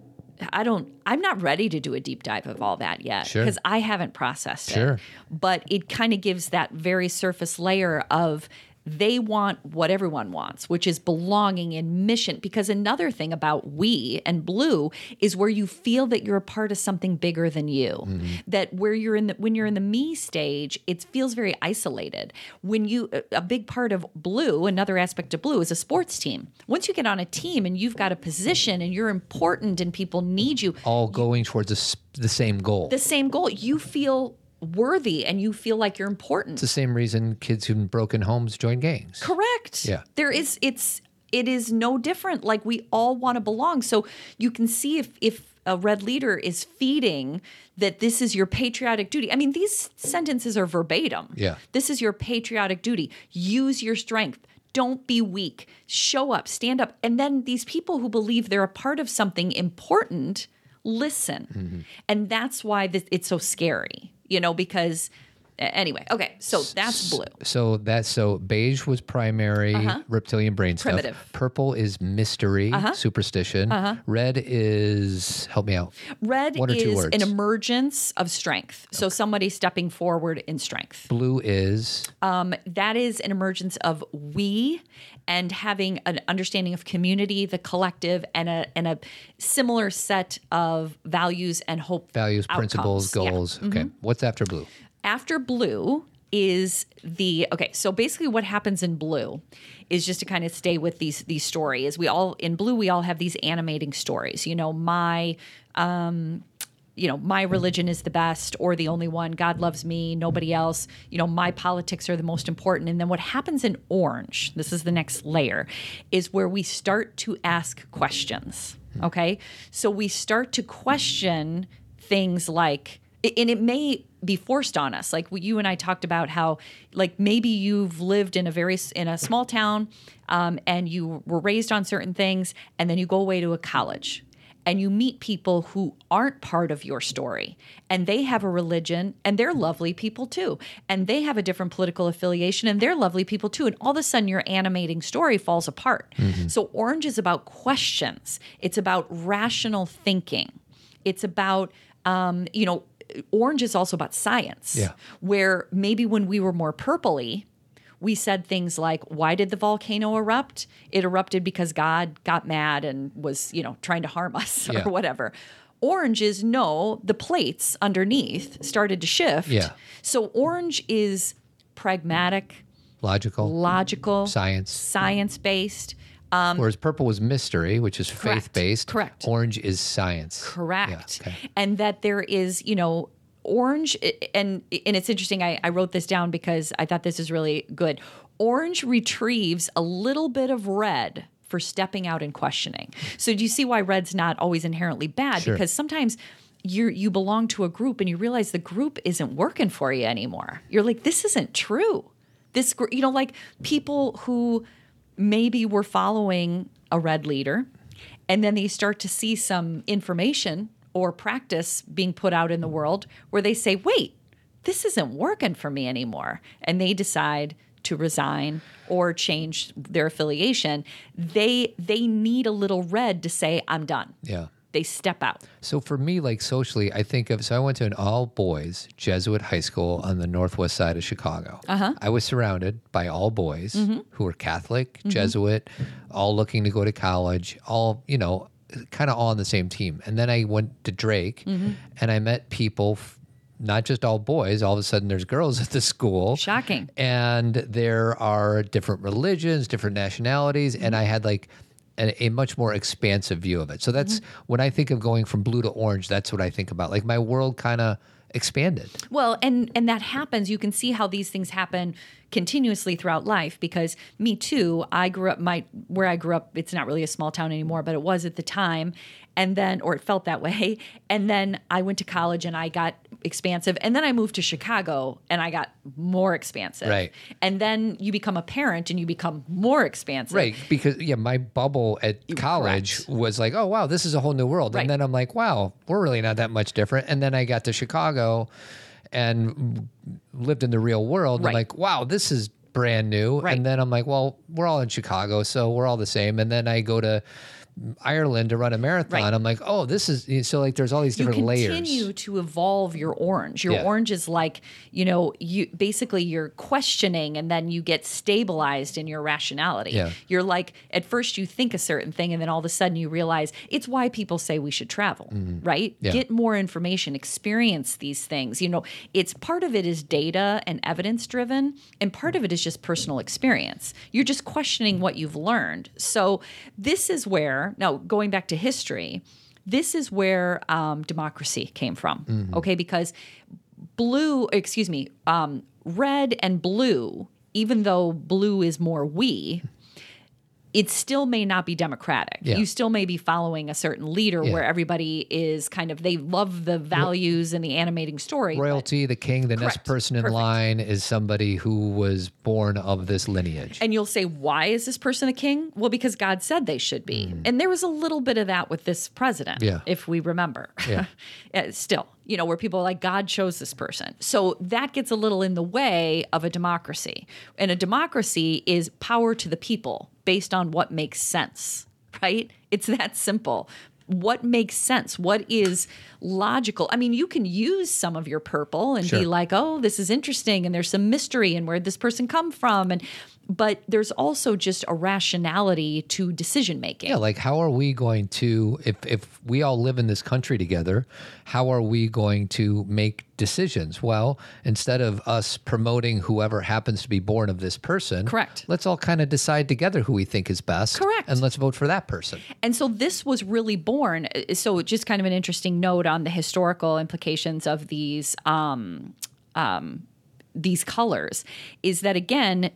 I don't I'm not ready to do a deep dive of all that yet Sure. because I haven't processed Sure. it. But it kind of gives that very surface layer of they want what everyone wants, which is belonging and mission. Because another thing about we and blue is where you feel that you're a part of something bigger than you. Mm-hmm. That where you're in the when you're in the me stage, it feels very isolated. When you a- big part of blue, another aspect of blue is a sports team. Once you get on a team and you've got a position and you're important and people need you, All going towards the same goal. the same goal, you feel worthy and you feel like you're important. it's the same reason kids who in broken homes join gangs. Correct. Yeah. There is it's it is no different. Like we all want to belong. So you can see if if a red leader is feeding that this is your patriotic duty. I mean, these sentences are verbatim. Yeah. This is your patriotic duty. Use your strength. Don't be weak. Show up, stand up. And then these people who believe they're a part of something important listen. Mm-hmm. And that's why this, it's so scary, you know, because anyway, okay, so that's blue. So that's so beige was primary reptilian brain stuff. Uh-huh. Primitive. Uh-huh. Purple is mystery, superstition. Red is help me out. Red One or two is words. an emergence of strength. So somebody stepping forward in strength. Blue is Um, that is an emergence of we and having an understanding of community, the collective, and a and a similar set of values and hope. values, principles, outcomes. Yeah. goals. Okay. What's after blue? After blue is the okay so basically what happens in blue is just to kind of stay with these these stories. We all in blue we all have these animating stories. You know my um you know my religion is the best or the only one. God loves me nobody else. You know my politics are the most important. And then what happens in orange this is the next layer is where we start to ask questions okay? So we start to question things like and it may be forced on us. Like you and i talked about how like maybe you've lived in a very in a small town um, and you were raised on certain things and then you go away to a college and you meet people who aren't part of your story and they have a religion and they're lovely people too and they have a different political affiliation and they're lovely people too and all of a sudden your animating story falls apart. So orange is about questions. It's about rational thinking. It's about um, you know orange is also about science Yeah. where maybe when we were more purpley we said things like why did the volcano erupt it erupted because god got mad and was you know trying to harm us Yeah. or whatever orange is no the plates underneath started to shift Yeah. so orange is pragmatic Logical. logical Science. science based Whereas purple was mystery, which is Um, faith based. Correct. Orange is science. correct Yeah, okay. and that there is you know orange and and it's interesting I, I wrote this down because i thought this is really good orange retrieves a little bit of red for stepping out and questioning so do you see why red's not always inherently bad Sure. because sometimes you you belong to a group and you realize the group isn't working for you anymore you're like this isn't true this you know like people who maybe we're following a red leader and then they start to see some information or practice being put out in the world where they say wait this isn't working for me anymore. And they decide to resign or change their affiliation. They they need a little red to say i'm done. Yeah. They step out So for me, like socially, I think of so I went to an all boys Jesuit high school on the northwest side of Chicago. Uh-huh. I was surrounded by all boys Mm-hmm. who were Catholic, Jesuit, all looking to go to college, all you know, kind of all on the same team. And then I went to Drake, Mm-hmm. and I met people. f- not just all boys. All of a sudden, there's girls at the school. Shocking. And there are different religions, different nationalities, and I had like a, a much more expansive view of it. So that's mm-hmm. when I think of going from blue to orange. That's what I think about. Like my world kind of expanded. Well, and and that happens. You can see how these things happen continuously throughout life because me too. I grew up my where I grew up. It's not really a small town anymore, but it was at the time. And then, or it felt that way. And then I went to college and I got expansive. And then I moved to Chicago and I got more expansive. Right. And then you become a parent and you become more expansive. Right, because yeah, my bubble at college was like, oh wow, this is a whole new world, Right. and then I'm like, wow, we're really not that much different. And then I got to Chicago, and lived in the real world. and I'm like, wow, this is brand new. Right. And then I'm like, well, we're all in Chicago, so we're all the same. And then I go to Ireland to run a marathon. Right. I'm like, oh, this is so like there's all these different you different continue layers. to evolve your orange. Your Yeah. orange is like, you know, you basically you're questioning and then you get stabilized in your rationality. Yeah. You're like at first you think a certain thing and then all of a sudden you realize it's why people say we should travel, right? Mm-hmm. Yeah. Get more information, experience these things. You know, it's part of it is data and evidence driven and part of it is just personal experience. You're just questioning what you've learned. So this is where now going back to history, this is where um, democracy came from. Okay, because blue, excuse me, um, red and blue, even though blue is more we, it still may not be democratic. Yeah. You still may be following a certain leader Yeah. where everybody is kind of they love the values and the animating story. Royalty, the king, the next person in Perfect. line is somebody who was born of this lineage. And you'll say, why is this person a king? Well, because God said they should be. And there was a little bit of that with this president, Mm. Yeah. if we remember. Yeah. Still, you know, where people are like, God chose this person. So that gets a little in the way of a democracy. And a democracy is power to the people based on what makes sense, right? It's that simple. What makes sense? What is logical? I mean, you can use some of your purple and be like, oh, this is interesting, and there's some mystery and where this person come from, and but there's also just a rationality to decision making. Yeah, like how are we going to if if we all live in this country together, how are we going to make decisions? Well, instead of us promoting whoever happens to be born of this person, Correct. Let's all kind of decide together who we think is best. Correct. And let's vote for that person. And so this was really born. uh, So just kind of an interesting note on the historical implications of these um, um, these colors is that again,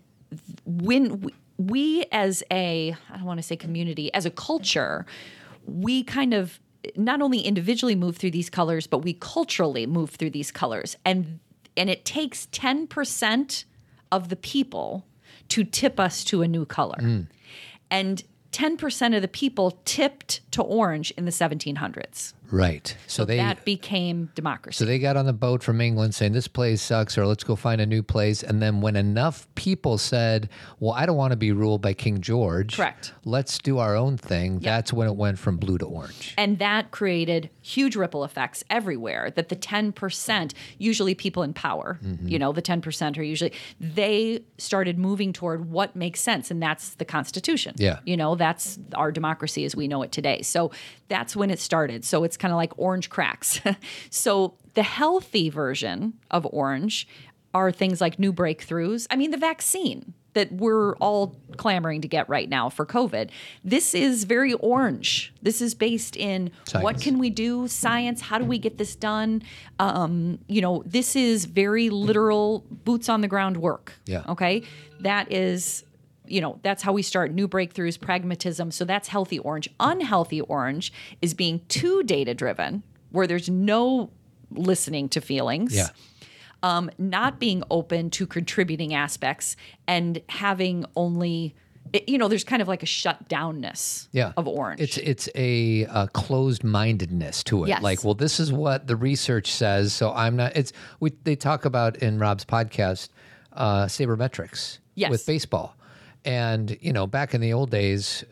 when we, we as a I don't want to say community as a culture, we kind of not only individually move through these colors, but we culturally move through these colors, and and it takes ten percent of the people to tip us to a new color. Mm. And 10% of the people tipped to orange in the 1700s. Right. So, they that became democracy. so they got on the boat from England saying this place sucks or let's go find a new place and then when enough people said, "Well, I don't want to be ruled by King George." Correct. Let's do our own thing. That's when it went from blue to orange. and that created huge ripple effects everywhere that the 10% usually people in power Mm-hmm. you know the 10% are usually they started moving toward what makes sense and that's the constitution Yeah. you know that's our democracy as we know it today so that's when it started so it's kind of like orange cracks. So the healthy version of orange are things like new breakthroughs i mean the vaccine that we're all clamoring to get right now for covid. This is very orange. This is based in what can we do science how do we get this done? Um, you know this is very literal boots on the ground work Yeah. okay? That is you know that's how we start new breakthroughs pragmatism so that's healthy orange unhealthy orange is being too data driven where there's no listening to feelings Yeah. um, not being open to contributing aspects and having only it- you know there's kind of like a shut downness yeah. of orange It's it's a, uh closed mindedness to it. Yes. Like, well, this is what the research says, so I'm not. It's we they talk about in Rob's podcast uh, sabermetrics Yes. with baseball, and you know back in the old days.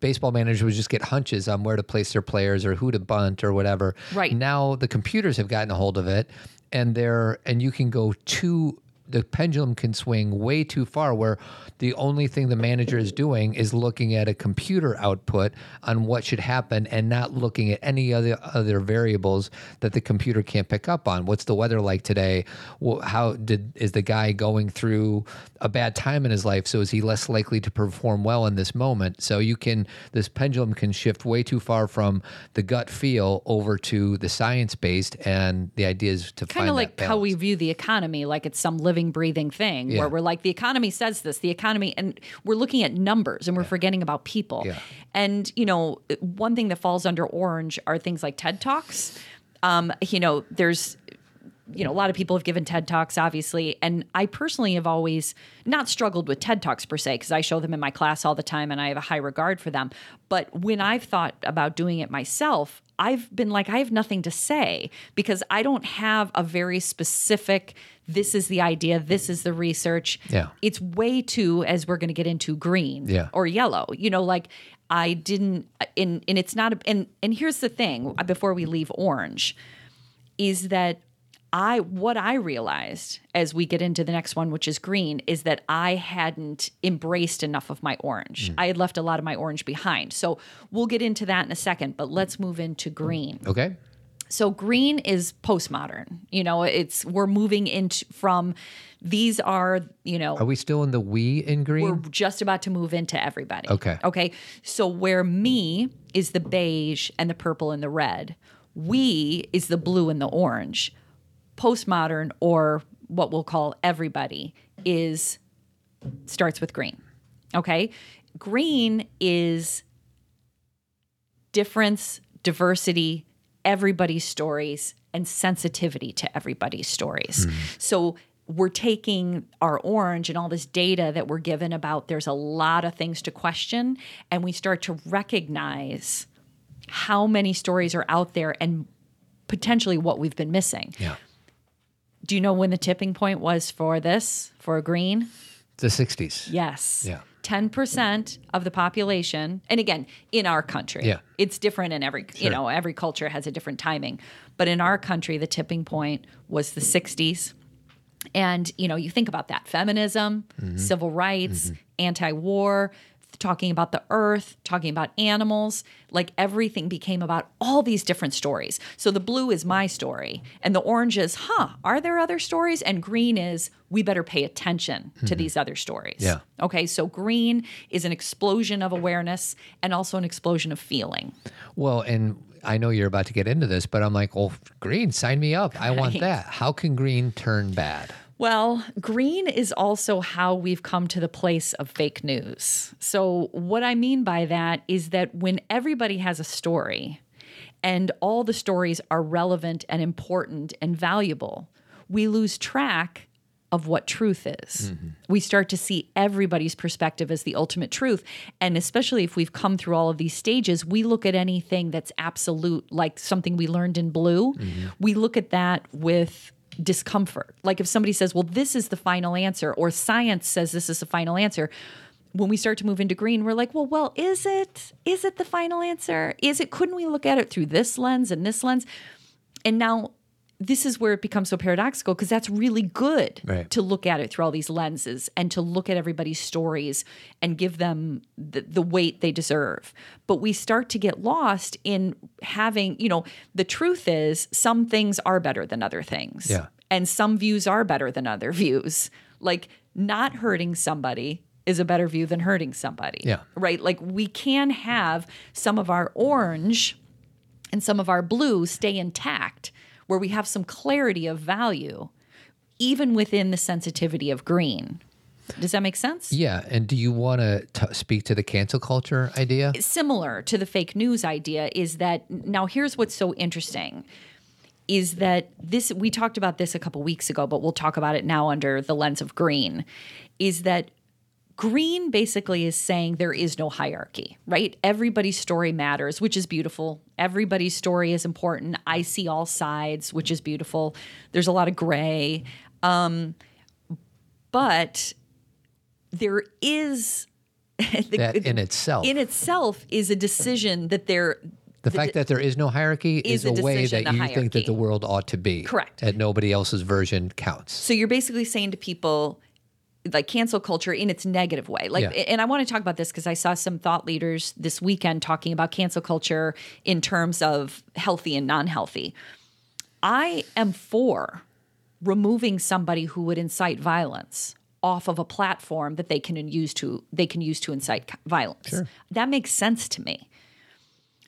Baseball managers would just get hunches on where to place their players or who to bunt or whatever. Right. now, the computers have gotten a hold of it, and they're and you can go too the pendulum can swing way too far where the only thing the manager is doing is looking at a computer output on what should happen and not looking at any other other variables that the computer can't pick up on. What's the weather like today? How did is the guy going through a bad time in his life? So is he less likely to perform well in this moment? So you can this pendulum can shift way too far from the gut feel over to the science based, and the idea is to kind find of like how we view the economy like it's some living breathing thing Yeah. where we're like the economy says this the economy and we're looking at numbers and we're forgetting about people Yeah. and you know one thing that falls under orange are things like ted talks um, you know there's you know, a lot of people have given TED Talks, obviously. And I personally have always not struggled with TED Talks per se, because I show them in my class all the time and I have a high regard for them. But when I've thought about doing it myself, I've been like, I have nothing to say because I don't have a very specific, this is the idea, this is the research. Yeah. It's way too, as we're going to get into, green Yeah. or yellow. You know, like I didn't, and, and it's not, a, and, and here's the thing before we leave orange is that I what I realized as we get into the next one, which is green, is that I hadn't embraced enough of my orange. Mm. I had left a lot of my orange behind. So we'll get into that in a second, but let's move into green. Okay. So green is postmodern. You know, it's we're moving into from these are, you know, Are we still in the we in green? we're just about to move into everybody. Okay. Okay. So where me is the beige and the purple and the red, we is the blue and the orange. Postmodern or what we'll call everybody is starts with green. Okay. Green is difference, diversity, everybody's stories, and sensitivity to everybody's stories. Hmm. So we're taking our orange and all this data that we're given about there's a lot of things to question, and we start to recognize how many stories are out there and potentially what we've been missing. yeah. Do you know when the tipping point was for this, for a green? The 60s. Yes. Yeah. 10% of the population, and again, in our country, Yeah. it's different in every, you know, every culture has a different timing. But in our country, the tipping point was the 60s. And, you know, you think about that feminism, Mm-hmm. civil rights, anti war, talking about the earth, talking about animals, like everything became about all these different stories. So the blue is my story, and the orange is, huh, are there other stories? And green is, we better pay attention to these other stories. Mm-hmm. Yeah. Okay, so green is an explosion of awareness and also an explosion of feeling. Well, and I know you're about to get into this, but I'm like, well, green, sign me up. I want Right. that. How can green turn bad? Well, green is also how we've come to the place of fake news. So, what I mean by that is that when everybody has a story and all the stories are relevant and important and valuable, we lose track of what truth is. Mm-hmm. We start to see everybody's perspective as the ultimate truth. And especially if we've come through all of these stages, we look at anything that's absolute, like something we learned in blue, mm-hmm. we look at that with discomfort. Like if somebody says, well, this is the final answer, or science says this is the final answer. When we start to move into green, we're like, well, well, is it? Is it the final answer? Is it? Couldn't we look at it through this lens and this lens? And now this is where it becomes so paradoxical because that's really good Right. to look at it through all these lenses and to look at everybody's stories and give them the, the weight they deserve. But we start to get lost in having, you know, the truth is some things are better than other things. Yeah. And some views are better than other views. Like not hurting somebody is a better view than hurting somebody. Yeah. Right? Like we can have some of our orange and some of our blue stay intact where we have some clarity of value even within the sensitivity of green does that make sense Yeah. And do you want to speak to the cancel culture idea? similar to the fake news idea is that now here's what's so interesting is that this we talked about this a couple weeks ago but we'll talk about it now under the lens of green is that green basically is saying there is no hierarchy right everybody's story matters which is beautiful everybody's story is important i see all sides which is beautiful there's a lot of gray um, but there is the- That in itself. in itself is a decision that there The, fact that there is no hierarchy is is, the a way that the you think that the world ought to be. Correct. That nobody else's version counts. So you're basically saying to people, like cancel culture in its negative way. Like, Yeah. and I want to talk about this because I saw some thought leaders this weekend talking about cancel culture in terms of healthy and non-healthy. I am for removing somebody who would incite violence off of a platform that they can use to they can use to incite violence. That makes sense to me.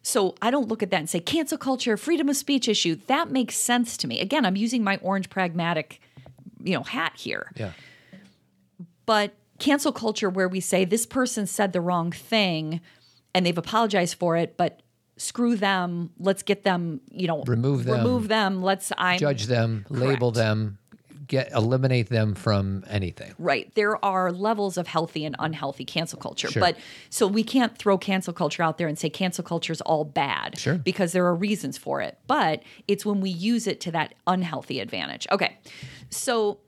So I don't look at that and say cancel culture, freedom of speech issue. That makes sense to me. Again, I'm using my orange pragmatic, you know, hat here. Yeah. But cancel culture where we say this person said the wrong thing and they've apologized for it, but screw them, let's get them, you know, Remove them. Remove them. Let's I'm Judge them, label them, get eliminate them from anything. Right. There are levels of healthy and unhealthy cancel culture. Sure. But so we can't throw cancel culture out there and say cancel culture is all bad. Sure. Because there are reasons for it. But it's when we use it to that unhealthy advantage. Okay. So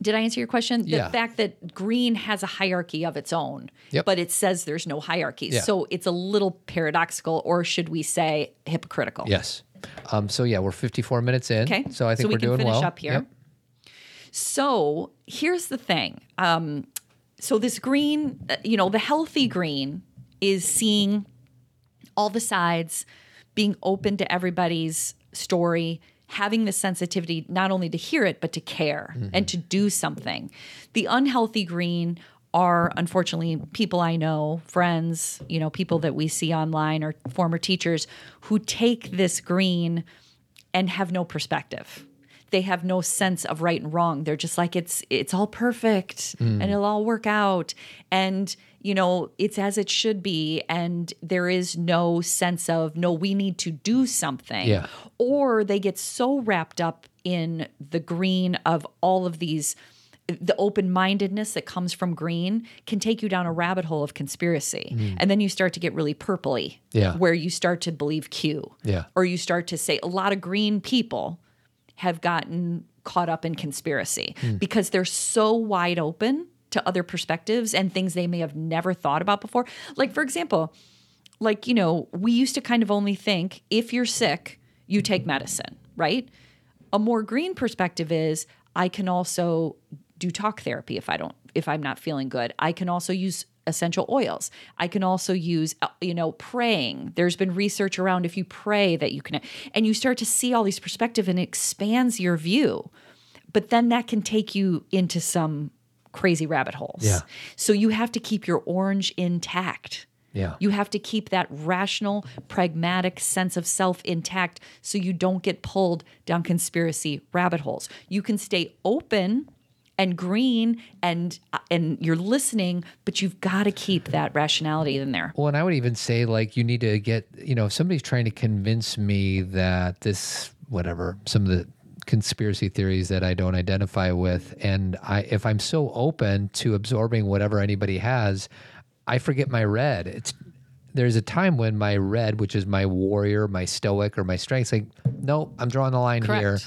did I answer your question? The Yeah. fact that green has a hierarchy of its own, Yep. but it says there's no hierarchy. Yeah. So it's a little paradoxical, or should we say hypocritical? Yes. Um, so yeah, we're 54 minutes in. Okay. So I think we are can doing finish well. up here. Yep. So here's the thing. Um, so this green, uh, you know, the healthy green is seeing all the sides, being open to everybody's story, having the sensitivity not only to hear it but to care and to do something. The unhealthy green are unfortunately people I know, friends, you know, people that we see online or former teachers who take this green and have no perspective. They have no sense of right and wrong. They're just like it's it's all perfect mm. and it'll all work out and you know it's as it should be and there is no sense of no we need to do something. Yeah. Or they get so wrapped up in the green of all of these the open-mindedness that comes from green can take you down a rabbit hole of conspiracy mm. and then you start to get really purpley Yeah. where you start to believe q Yeah. or you start to say a lot of green people have gotten caught up in conspiracy mm. because they're so wide open to other perspectives and things they may have never thought about before. Like, for example, like, you know, we used to kind of only think if you're sick, you take medicine, right? A more green perspective is I can also do talk therapy if I don't, if I'm not feeling good. I can also use essential oils. I can also use, uh, you know, praying. There's been research around if you pray that you can, and you start to see all these perspective and it expands your view. But then that can take you into some crazy rabbit holes. Yeah. So you have to keep your orange intact. Yeah. You have to keep that rational, pragmatic sense of self intact so you don't get pulled down conspiracy rabbit holes. You can stay open and green and uh, and you're listening, but you've got to keep that rationality in there. Well, and I would even say like you need to get you know if somebody's trying to convince me that this whatever some of the conspiracy theories that I don't identify with, and I if I'm so open to absorbing whatever anybody has, I forget my red. It's there's a time when my red, which is my warrior, my stoic, or my strength, like no, I'm drawing the line here.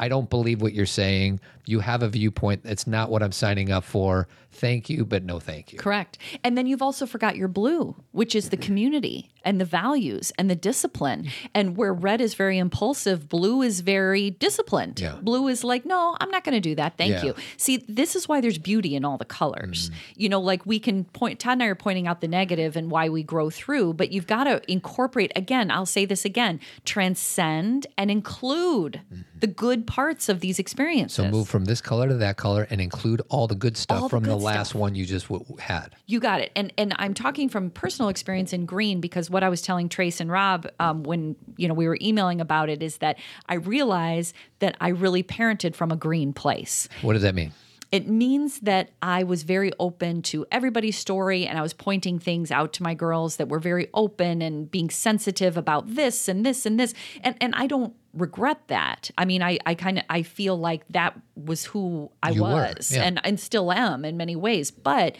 I don't believe what you're saying. You have a viewpoint that's not what I'm signing up for. Thank you, but no thank you. Correct. And then you've also forgot your blue, which is the mm-hmm. community and the values and the discipline. And where red is very impulsive, blue is very disciplined. Yeah. Blue is like, no, I'm not going to do that. Thank Yeah. you. See, this is why there's beauty in all the colors. Mm-hmm. You know, like we can point, Todd and I are pointing out the negative and why we grow through, but you've got to incorporate, again, I'll say this again, transcend and include mm-hmm. the good parts of these experiences. So move from this color to that color and include all the good stuff All from the good last stuff. one you just w- had. You got it. And and I'm talking from personal experience in green because what I was telling Trace and Rob um, when you know we were emailing about it is that I realize that I really parented from a green place. What does that mean? It means that I was very open to everybody's story and I was pointing things out to my girls that were very open and being sensitive about this and this and this. And and I don't regret that. I mean, I, I kind of I feel like that was who I You was yeah. and, and still am in many ways. But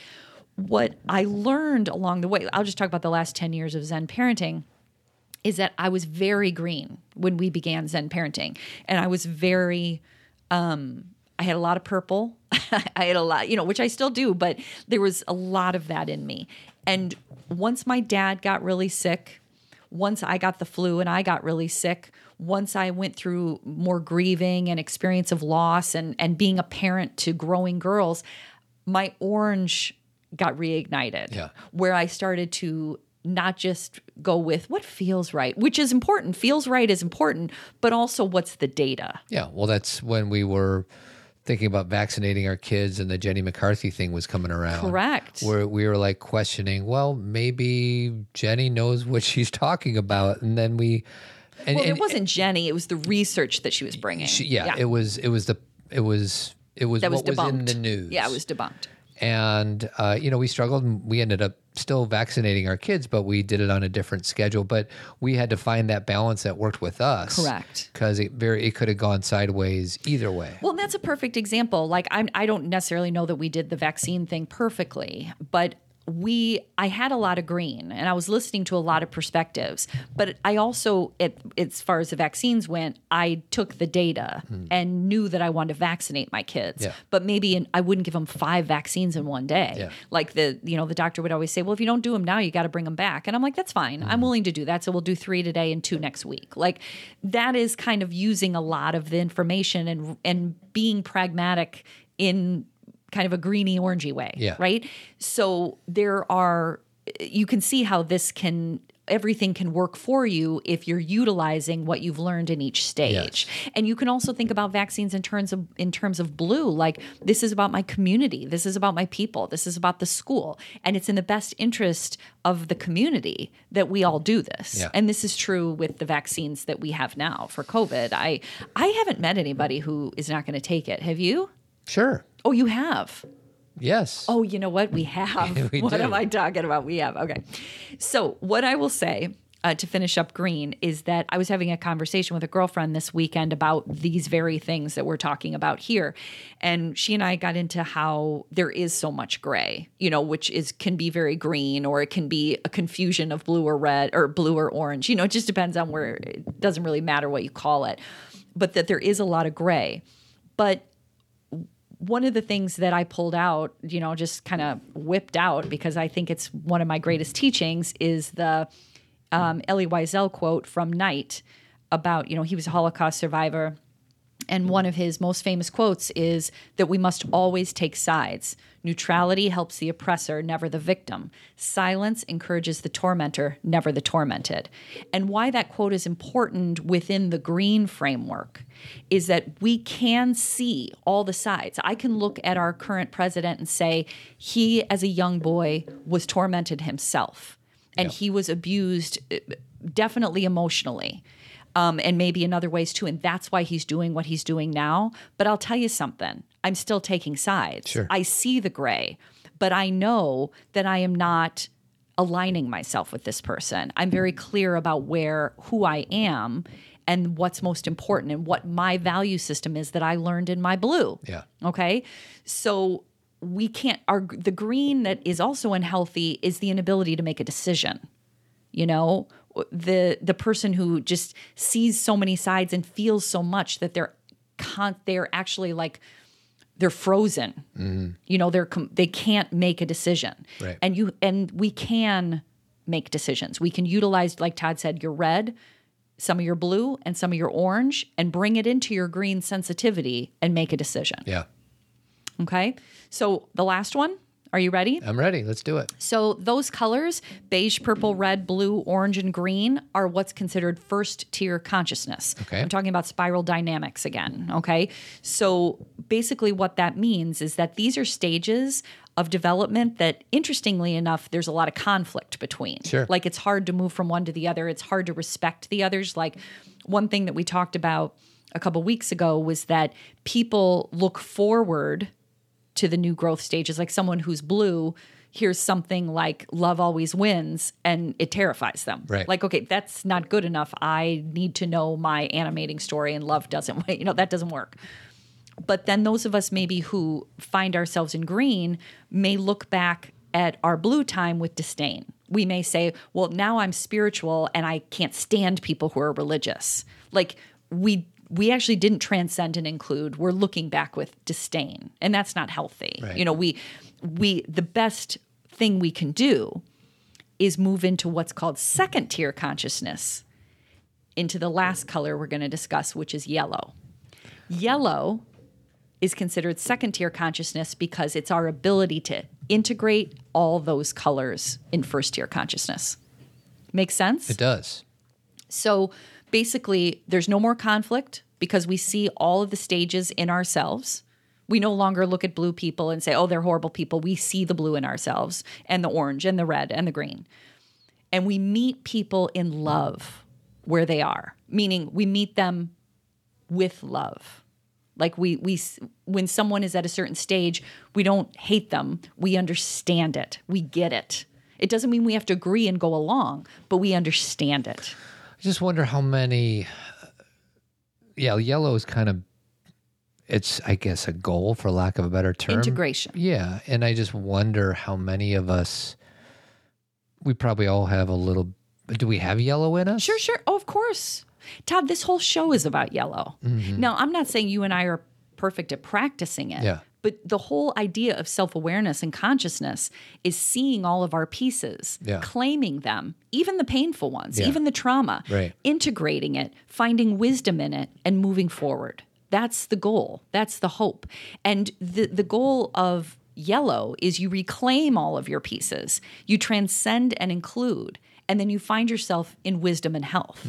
what I learned along the way, I'll just talk about the last 10 years of Zen parenting is that I was very green when we began Zen parenting. And I was very, um, I had a lot of purple. I had a lot, you know, which I still do, but there was a lot of that in me. And once my dad got really sick, once I got the flu and I got really sick, once I went through more grieving and experience of loss and and being a parent to growing girls, my orange got reignited. Yeah. Where I started to not just go with what feels right, which is important. Feels right is important, but also what's the data? Yeah, well, that's when we were thinking about vaccinating our kids and the Jenny McCarthy thing was coming around. Correct. Where we were like questioning, well, maybe Jenny knows what she's talking about. And then we. And, Well, and- it wasn't Jenny, it was the research that she was bringing. she- yeah, it was, it was the, it was, it was that was debunked. was in the news. Yeah, it was debunked. and uh, you know we struggled and we ended up still vaccinating our kids but we did it on a different schedule but we had to find that balance that worked with us Correct. because it very it could have gone sideways either way Well, that's a perfect example. Like I'm, I don't necessarily know that we did the vaccine thing perfectly, but we, I had a lot of green, and I was listening to a lot of perspectives. But I also, it, as far as the vaccines went, I took the data hmm. and knew that I wanted to vaccinate my kids. Yeah. But maybe in, I wouldn't give them five vaccines in one day. Yeah. Like the, you know, the doctor would always say, "Well, if you don't do them now, you got to bring them back." And I'm like, "That's fine. I'm hmm. willing to do that. So we'll do three today and two next week." Like that is kind of using a lot of the information and and being pragmatic in kind of a greeny orangey way. Yeah. Right. So there are you can see how this can everything can work for you if you're utilizing what you've learned in each stage. And you can also think about vaccines in terms of in terms of blue like this is about my community, this is about my people, this is about the school and it's in the best interest of the community that we all do this. Yeah. And this is true with the vaccines that we have now for COVID. I I haven't met anybody who is not going to take it. Have you? sure Oh, you have. yes Oh, you know what? We have. We what do. am I talking about? We have. Okay. So, what I will say uh, to finish up green is that I was having a conversation with a girlfriend this weekend about these very things that we're talking about here. And she and I got into how there is so much gray, you know, which is can be very green or it can be a confusion of blue or red or blue or orange. You know, it just depends on where it doesn't really matter what you call it. But that there is a lot of gray. But one of the things that I pulled out, you know, just kind of whipped out because I think it's one of my greatest teachings is the um, Elie Wiesel quote from Night about, you know, he was a Holocaust survivor. And one of his most famous quotes is that we must always take sides. Neutrality helps the oppressor, never the victim. Silence encourages the tormentor, never the tormented. And why that quote is important within the green framework is that we can see all the sides. I can look at our current president and say, he, as a young boy, was tormented himself and he was abused uh, definitely emotionally um, and maybe in other ways too. And that's why he's doing what he's doing now. But I'll tell you something I'm still taking sides. Sure. I see the gray, but I know that I am not aligning myself with this person. I'm very clear about where, who I am. And what's most important, and what my value system is that I learned in my blue. Yeah. Okay. So we can't, our, the green that is also unhealthy is the inability to make a decision you know the the person who just sees so many sides and feels so much that they're con- they're actually like they're frozen. Mm-hmm. You know they're com- they can't make a decision. Right. and you and we can make decisions. We can utilize like todd said your red some of your blue and some of your orange and bring it into your green sensitivity and make a decision. Yeah. Okay? So the last one are you ready i'm ready let's do it so those colors, beige, purple, red, blue, orange, and green, are what's considered first tier consciousness. Okay. I'm talking about spiral dynamics again. Okay. So basically, what that means is that these are stages of development that, interestingly enough, there's a lot of conflict between. Sure. Like it's hard to move from one to the other, it's hard to respect the others. Like one thing that we talked about a couple weeks ago was that people look forward to the new growth stages. Like someone who's blue hears something like love always wins and it terrifies them. Right. like okay that's not good enough. I need to know my animating story and love doesn't you know that doesn't work. But then those of us maybe who find ourselves in green may look back at our blue time with disdain. We may say well now i'm spiritual and i can't stand people who are religious. Like we we actually didn't transcend and include we're looking back with disdain and that's not healthy Right. you know we we the best thing we can do is move into what's called second tier consciousness, into the last color we're going to discuss, which is yellow. Yellow is considered second tier consciousness because it's our ability to integrate all those colors in first tier consciousness. makes sense? It does. So basically, there's no more conflict because we see all of the stages in ourselves. We no longer look at blue people and say, oh, they're horrible people. We see the blue in ourselves and the orange and the red and the green. And we meet people in love where they are, meaning we meet them with love. Like we we when someone is at a certain stage, we don't hate them. We understand it. We get it. It doesn't mean we have to agree and go along, but we understand it. I just wonder how many. Yeah, yellow is kind of. It's, I guess, a goal for lack of a better term. Integration. Yeah, and I just wonder how many of us. We probably all have a little. Do we have yellow in us? Sure, sure. Oh, of course. Todd, this whole show is about yellow. Now, I'm not saying you and I are perfect at practicing it. Mm-hmm. Yeah. But the whole idea of self awareness and consciousness is seeing all of our pieces, Yeah. claiming them, even the painful ones, Yeah. even the trauma, Right. integrating it, finding wisdom in it, and moving forward. That's the goal. That's the hope. And the, the goal of yellow is you reclaim all of your pieces, you transcend and include, and then you find yourself in wisdom and health.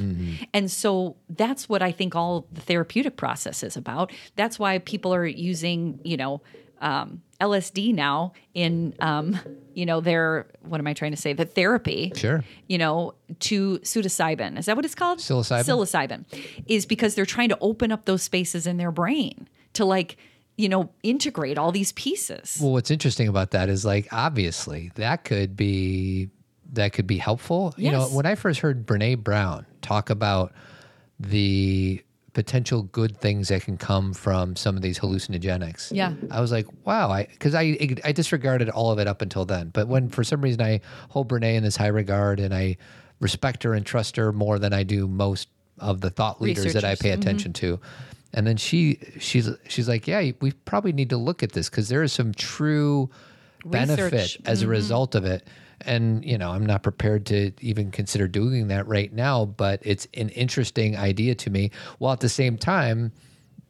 And so that's what I think all the therapeutic process is about. That's why people are using, you know, um, LSD now in, um, you know, their, what am I trying to say? The therapy Sure. you know, to psilocybin. Is that what it's called? Psilocybin? Psilocybin is because they're trying to open up those spaces in their brain to like, you know, integrate all these pieces. Well, what's interesting about that is like obviously that could be that could be helpful. You know, when I first heard Brene Brown talk about the potential good things that can come from some of these hallucinogenics. Yeah. I was like, wow, I because I I disregarded all of it up until then. But when for some reason I hold Brene in this high regard and I respect her and trust her more than I do most of the thought leaders that I pay mm-hmm. attention to. And then she she's she's like, yeah, we probably need to look at this because there is some true benefit Research. as a mm-hmm. result of it. And you know, I'm not prepared to even consider doing that right now, but it's an interesting idea to me. While at the same time,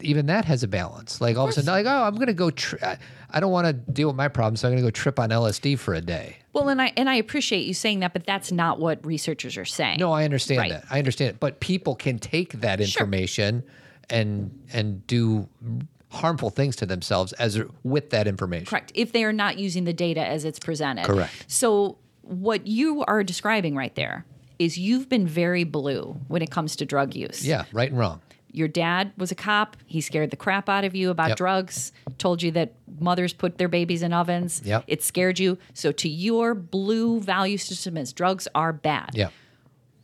even that has a balance. Like all of, a sudden, like, oh, I'm gonna go. Tri- I- don't want to deal with my problems, so I'm gonna go trip on LSD for a day. Well, and I and I appreciate you saying that, but that's not what researchers are saying. No, I understand Right. that. I understand it. But people can take that information and and do harmful things to themselves as with that information. Correct. If they are not using the data as it's presented. Correct. So what you are describing right there is you've been very blue when it comes to drug use. Yeah, right and wrong. Your dad was a cop. He scared the crap out of you about Yep. drugs, told you that mothers put their babies in ovens. Yep. It scared you. So, to your blue value system, is drugs are bad. Yeah.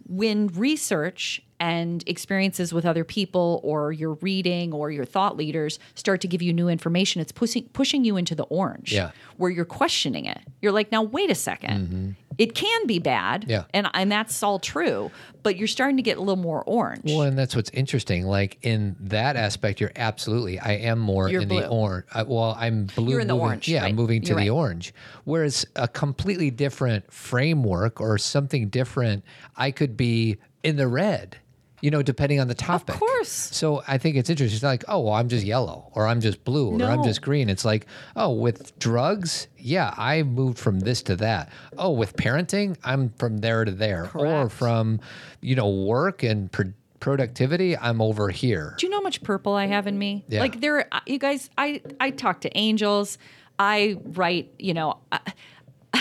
When research and experiences with other people, or your reading, or your thought leaders start to give you new information, it's pushing pushing you into the orange, Yeah. where you're questioning it. You're like, now wait a 2nd It can be bad, Mm-hmm. Yeah. and and that's all true, but you're starting to get a little more orange. Well, and that's what's interesting. Like in that aspect, you're absolutely. I am more You're in the orange. Well, I'm blue. You're in the orange, Yeah, right. I'm moving to You're the right. orange. Whereas a completely different framework or something different, I could be in the red. You know, depending on the topic. Of course. So I think it's interesting. It's not like, oh, well, I'm just yellow or I'm just blue or I'm just green. It's like, oh, with drugs, yeah, I moved from this to that. Oh, with parenting, I'm from there to there. Correct. Or from, you know, work and pro- productivity, I'm over here. Do you know how much purple I have in me? Yeah. Like there, uh, you guys. I I talk to angels. I write. You know. I,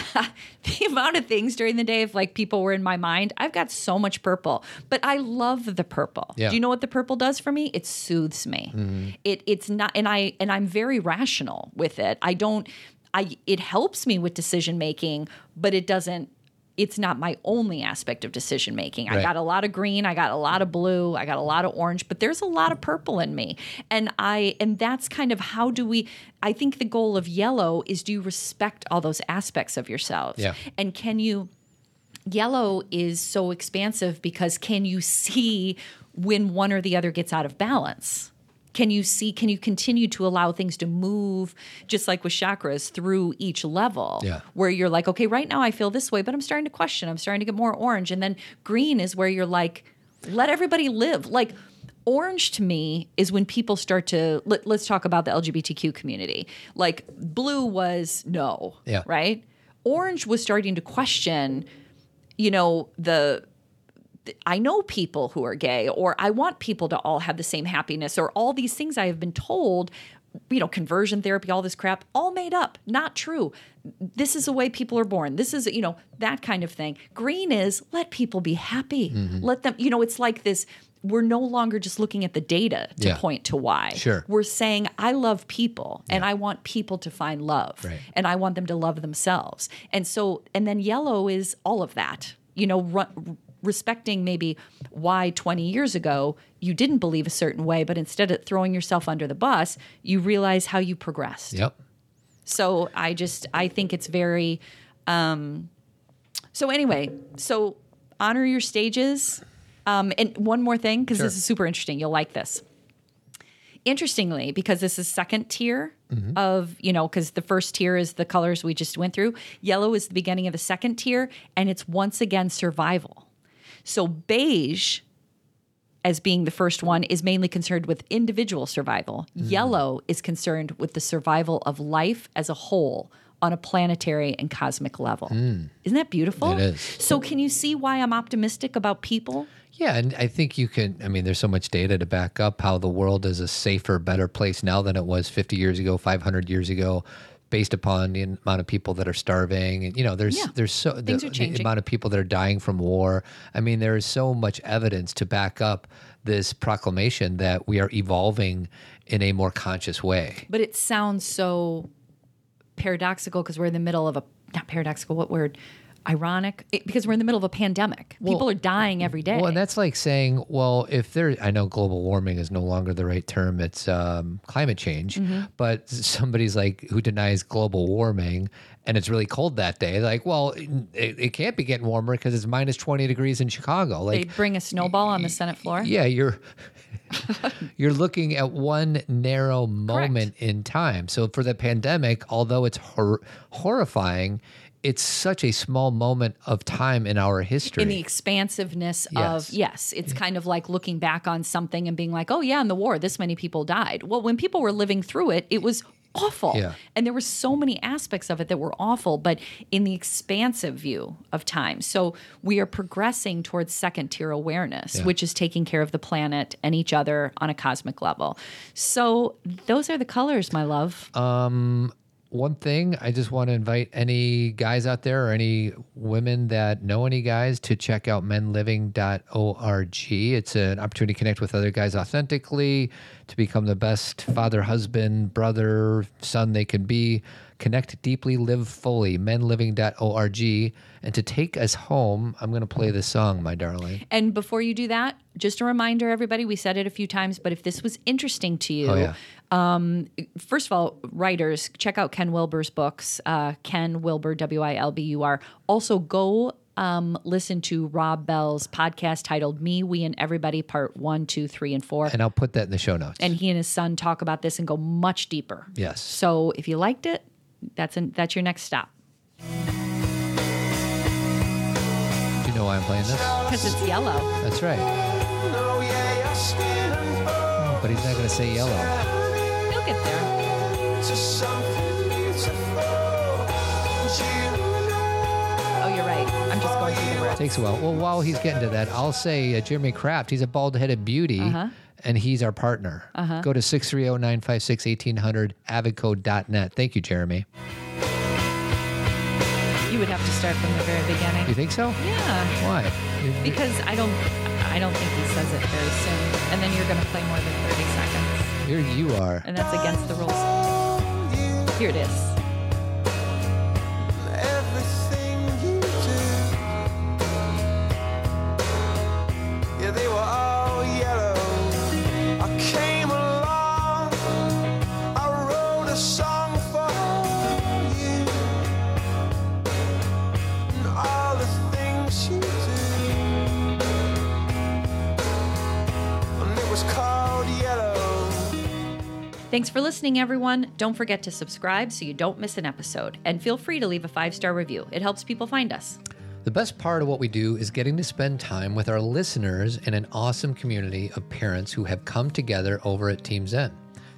the amount of things during the day if like people were in my mind i've got so much purple but i love the purple. Yeah. do you know what the purple does for me? It soothes me. Mm-hmm. It it's not and i and i'm very rational with it. I don't i it helps me with decision making but it doesn't it's not my only aspect of decision making. I got a lot of green, I got a lot of blue, I got a lot of orange, but there's a lot of purple in me. And I and that's kind of how do we I think the goal of yellow is do you respect all those aspects of yourself? Yeah. And can you yellow is so expansive because can you see when one or the other gets out of balance? Can you see, can you continue to allow things to move, just like with chakras, through each level? Yeah. Where you're like, okay, right now I feel this way, but I'm starting to question. I'm starting to get more orange. And then green is where you're like, let everybody live. Like, orange to me is when people start to let, us talk about the lgbtq community like blue was no Yeah. right orange was starting to question you know the I know people who are gay, or I want people to all have the same happiness, or all these things I have been told, you know, conversion therapy, all this crap, all made up, not true. This is the way people are born. This is, you know, that kind of thing. Green is let people be happy. Mm-hmm. Let them, you know, it's like this. We're no longer just looking at the data to Yeah. point to why. Sure. We're saying, I love people and I want people to find love Right. and I want them to love themselves. And so, and then yellow is all of that, you know, ru- respecting maybe why 20 years ago you didn't believe a certain way, but instead of throwing yourself under the bus, you realize how you progressed. Yep. So I just, I think it's very, um, so anyway, so honor your stages. Um, and one more thing, because Sure. this is super interesting. You'll like this. Interestingly, because this is second tier of, you know, because the first tier is the colors we just went through. Yellow is the beginning of the second tier, and it's once again survival. So beige as being the first one is mainly concerned with individual survival. Mm. Yellow is concerned with the survival of life as a whole on a planetary and cosmic level. Isn't that beautiful? Mm. It is. So can you see why I'm optimistic about people? Yeah, and I think you can. I mean, there's so much data to back up how the world is a safer, better place now than it was 50 years ago, 500 years ago, based upon the amount of people that are starving. And you know, there's Yeah, there's so the, the amount of people that are dying from war. I mean, there is so much evidence to back up this proclamation that we are evolving in a more conscious way. But it sounds so paradoxical because we're in the middle of a not paradoxical, what word? Ironic It- because we're in the middle of a pandemic. People are dying every day. Well, and that's like saying, well, if there, I know global warming is no longer the right term, it's um, climate change, Mm-hmm. but somebody's like who denies global warming and it's really cold that day, like, well, it, it can't be getting warmer because it's minus 20 degrees in Chicago. Like, they bring a snowball on the Senate floor. yeah, you're. You're looking at one narrow moment in time. So for the pandemic, although it's hor- horrifying, it's such a small moment of time in our history. in the expansiveness Yes. of yes it's kind of like looking back on something and being like oh yeah in the war this many people died well when people were living through it it was awful Yeah. and there were so many aspects of it that were awful but in the expansive view of time so we are progressing towards second tier awareness Yeah. which is taking care of the planet and each other on a cosmic level so those are the colors my love um, one thing i just want to invite any guys out there or any women that know any guys to check out menliving.org it's an opportunity to connect with other guys authentically to become the best father husband brother son they can be. Connect deeply live fully menliving.org and to take us home i'm going to play this song my darling. And before you do that, just a reminder, everybody, we said it a few times, but if this was interesting to you, oh yeah first of all, writers, check out Ken Wilber's books, uh, Ken Wilber, W I L B U R. Also, go um, listen to Rob Bell's podcast titled Me, We, and Everybody, Part One, Two, Three, and Four. and i'll put that in the show notes And he and his son talk about this and go much deeper. Yes. So if you liked it, that's an, that's your next stop do you know why i'm playing this because it's yellow. that's right but he's not going to say yellow You'll get there. Oh, you're right. I'm just going through the words. Takes a while. Well, while he's getting to that, I'll say uh, Jeremy Kraft, he's a bald headed beauty. Uh-huh. And he's our partner. Go to 630 956 1800, avidco.net. Thank you, Jeremy. You would have to start from the very beginning. You think so? Yeah. Why? Because I don't, I don't think he says it very soon, and then you're going to play more than thirty seconds, You're, you are. and that's against the rules. Here it is. Thanks for listening, everyone. Don't forget to subscribe so you don't miss an episode. And feel free to leave a five star review, it helps people find us. The best part of what we do is getting to spend time with our listeners in an awesome community of parents who have come together over at Team Zen.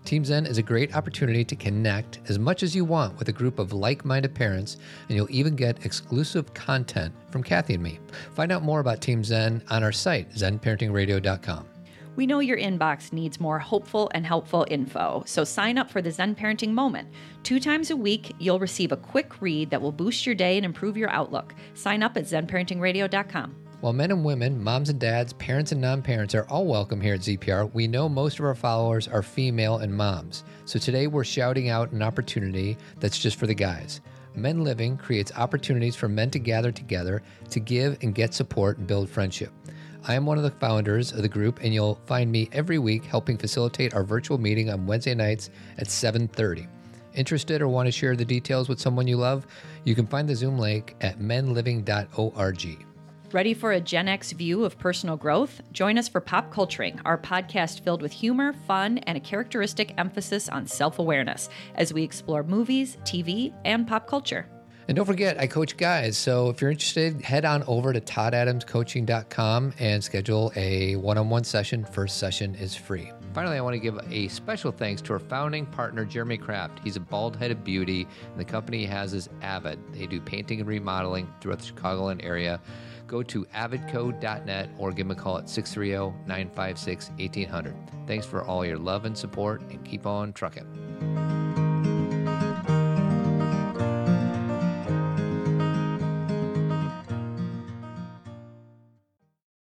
Team Zen is a great opportunity to connect as much as you want with a group of like minded parents, and you'll even get exclusive content from Cathy and me. Find out more about Team Zen on our site, zenparentingradio.com. We know your inbox needs more hopeful and helpful info, so sign up for the Zen Parenting Moment. Two times a week, you'll receive a quick read that will boost your day and improve your outlook. Sign up at zenparentingradio.com. While men and women, moms and dads, parents and non parents are all welcome here at ZPR, we know most of our followers are female and moms. So today we're shouting out an opportunity that's just for the guys. Men Living creates opportunities for men to gather together to give and get support and build friendship. I am one of the founders of the group, and you'll find me every week helping facilitate our virtual meeting on Wednesday nights at 7:30. Interested or want to share the details with someone you love? You can find the Zoom link at menliving.org. Ready for a Gen X view of personal growth? Join us for Pop Culturing, our podcast filled with humor, fun, and a characteristic emphasis on self awareness as we explore movies, TV, and pop culture. And don't forget, I coach guys. So if you're interested, head on over to toddadamscoaching.com and schedule a one on one session. First session is free. Finally, I want to give a special thanks to our founding partner, Jeremy Kraft. He's a bald headed beauty, and the company he has is Avid. They do painting and remodeling throughout the Chicagoland area. Go to avidco.net or give him a call at 630 956 1800. Thanks for all your love and support, and keep on trucking.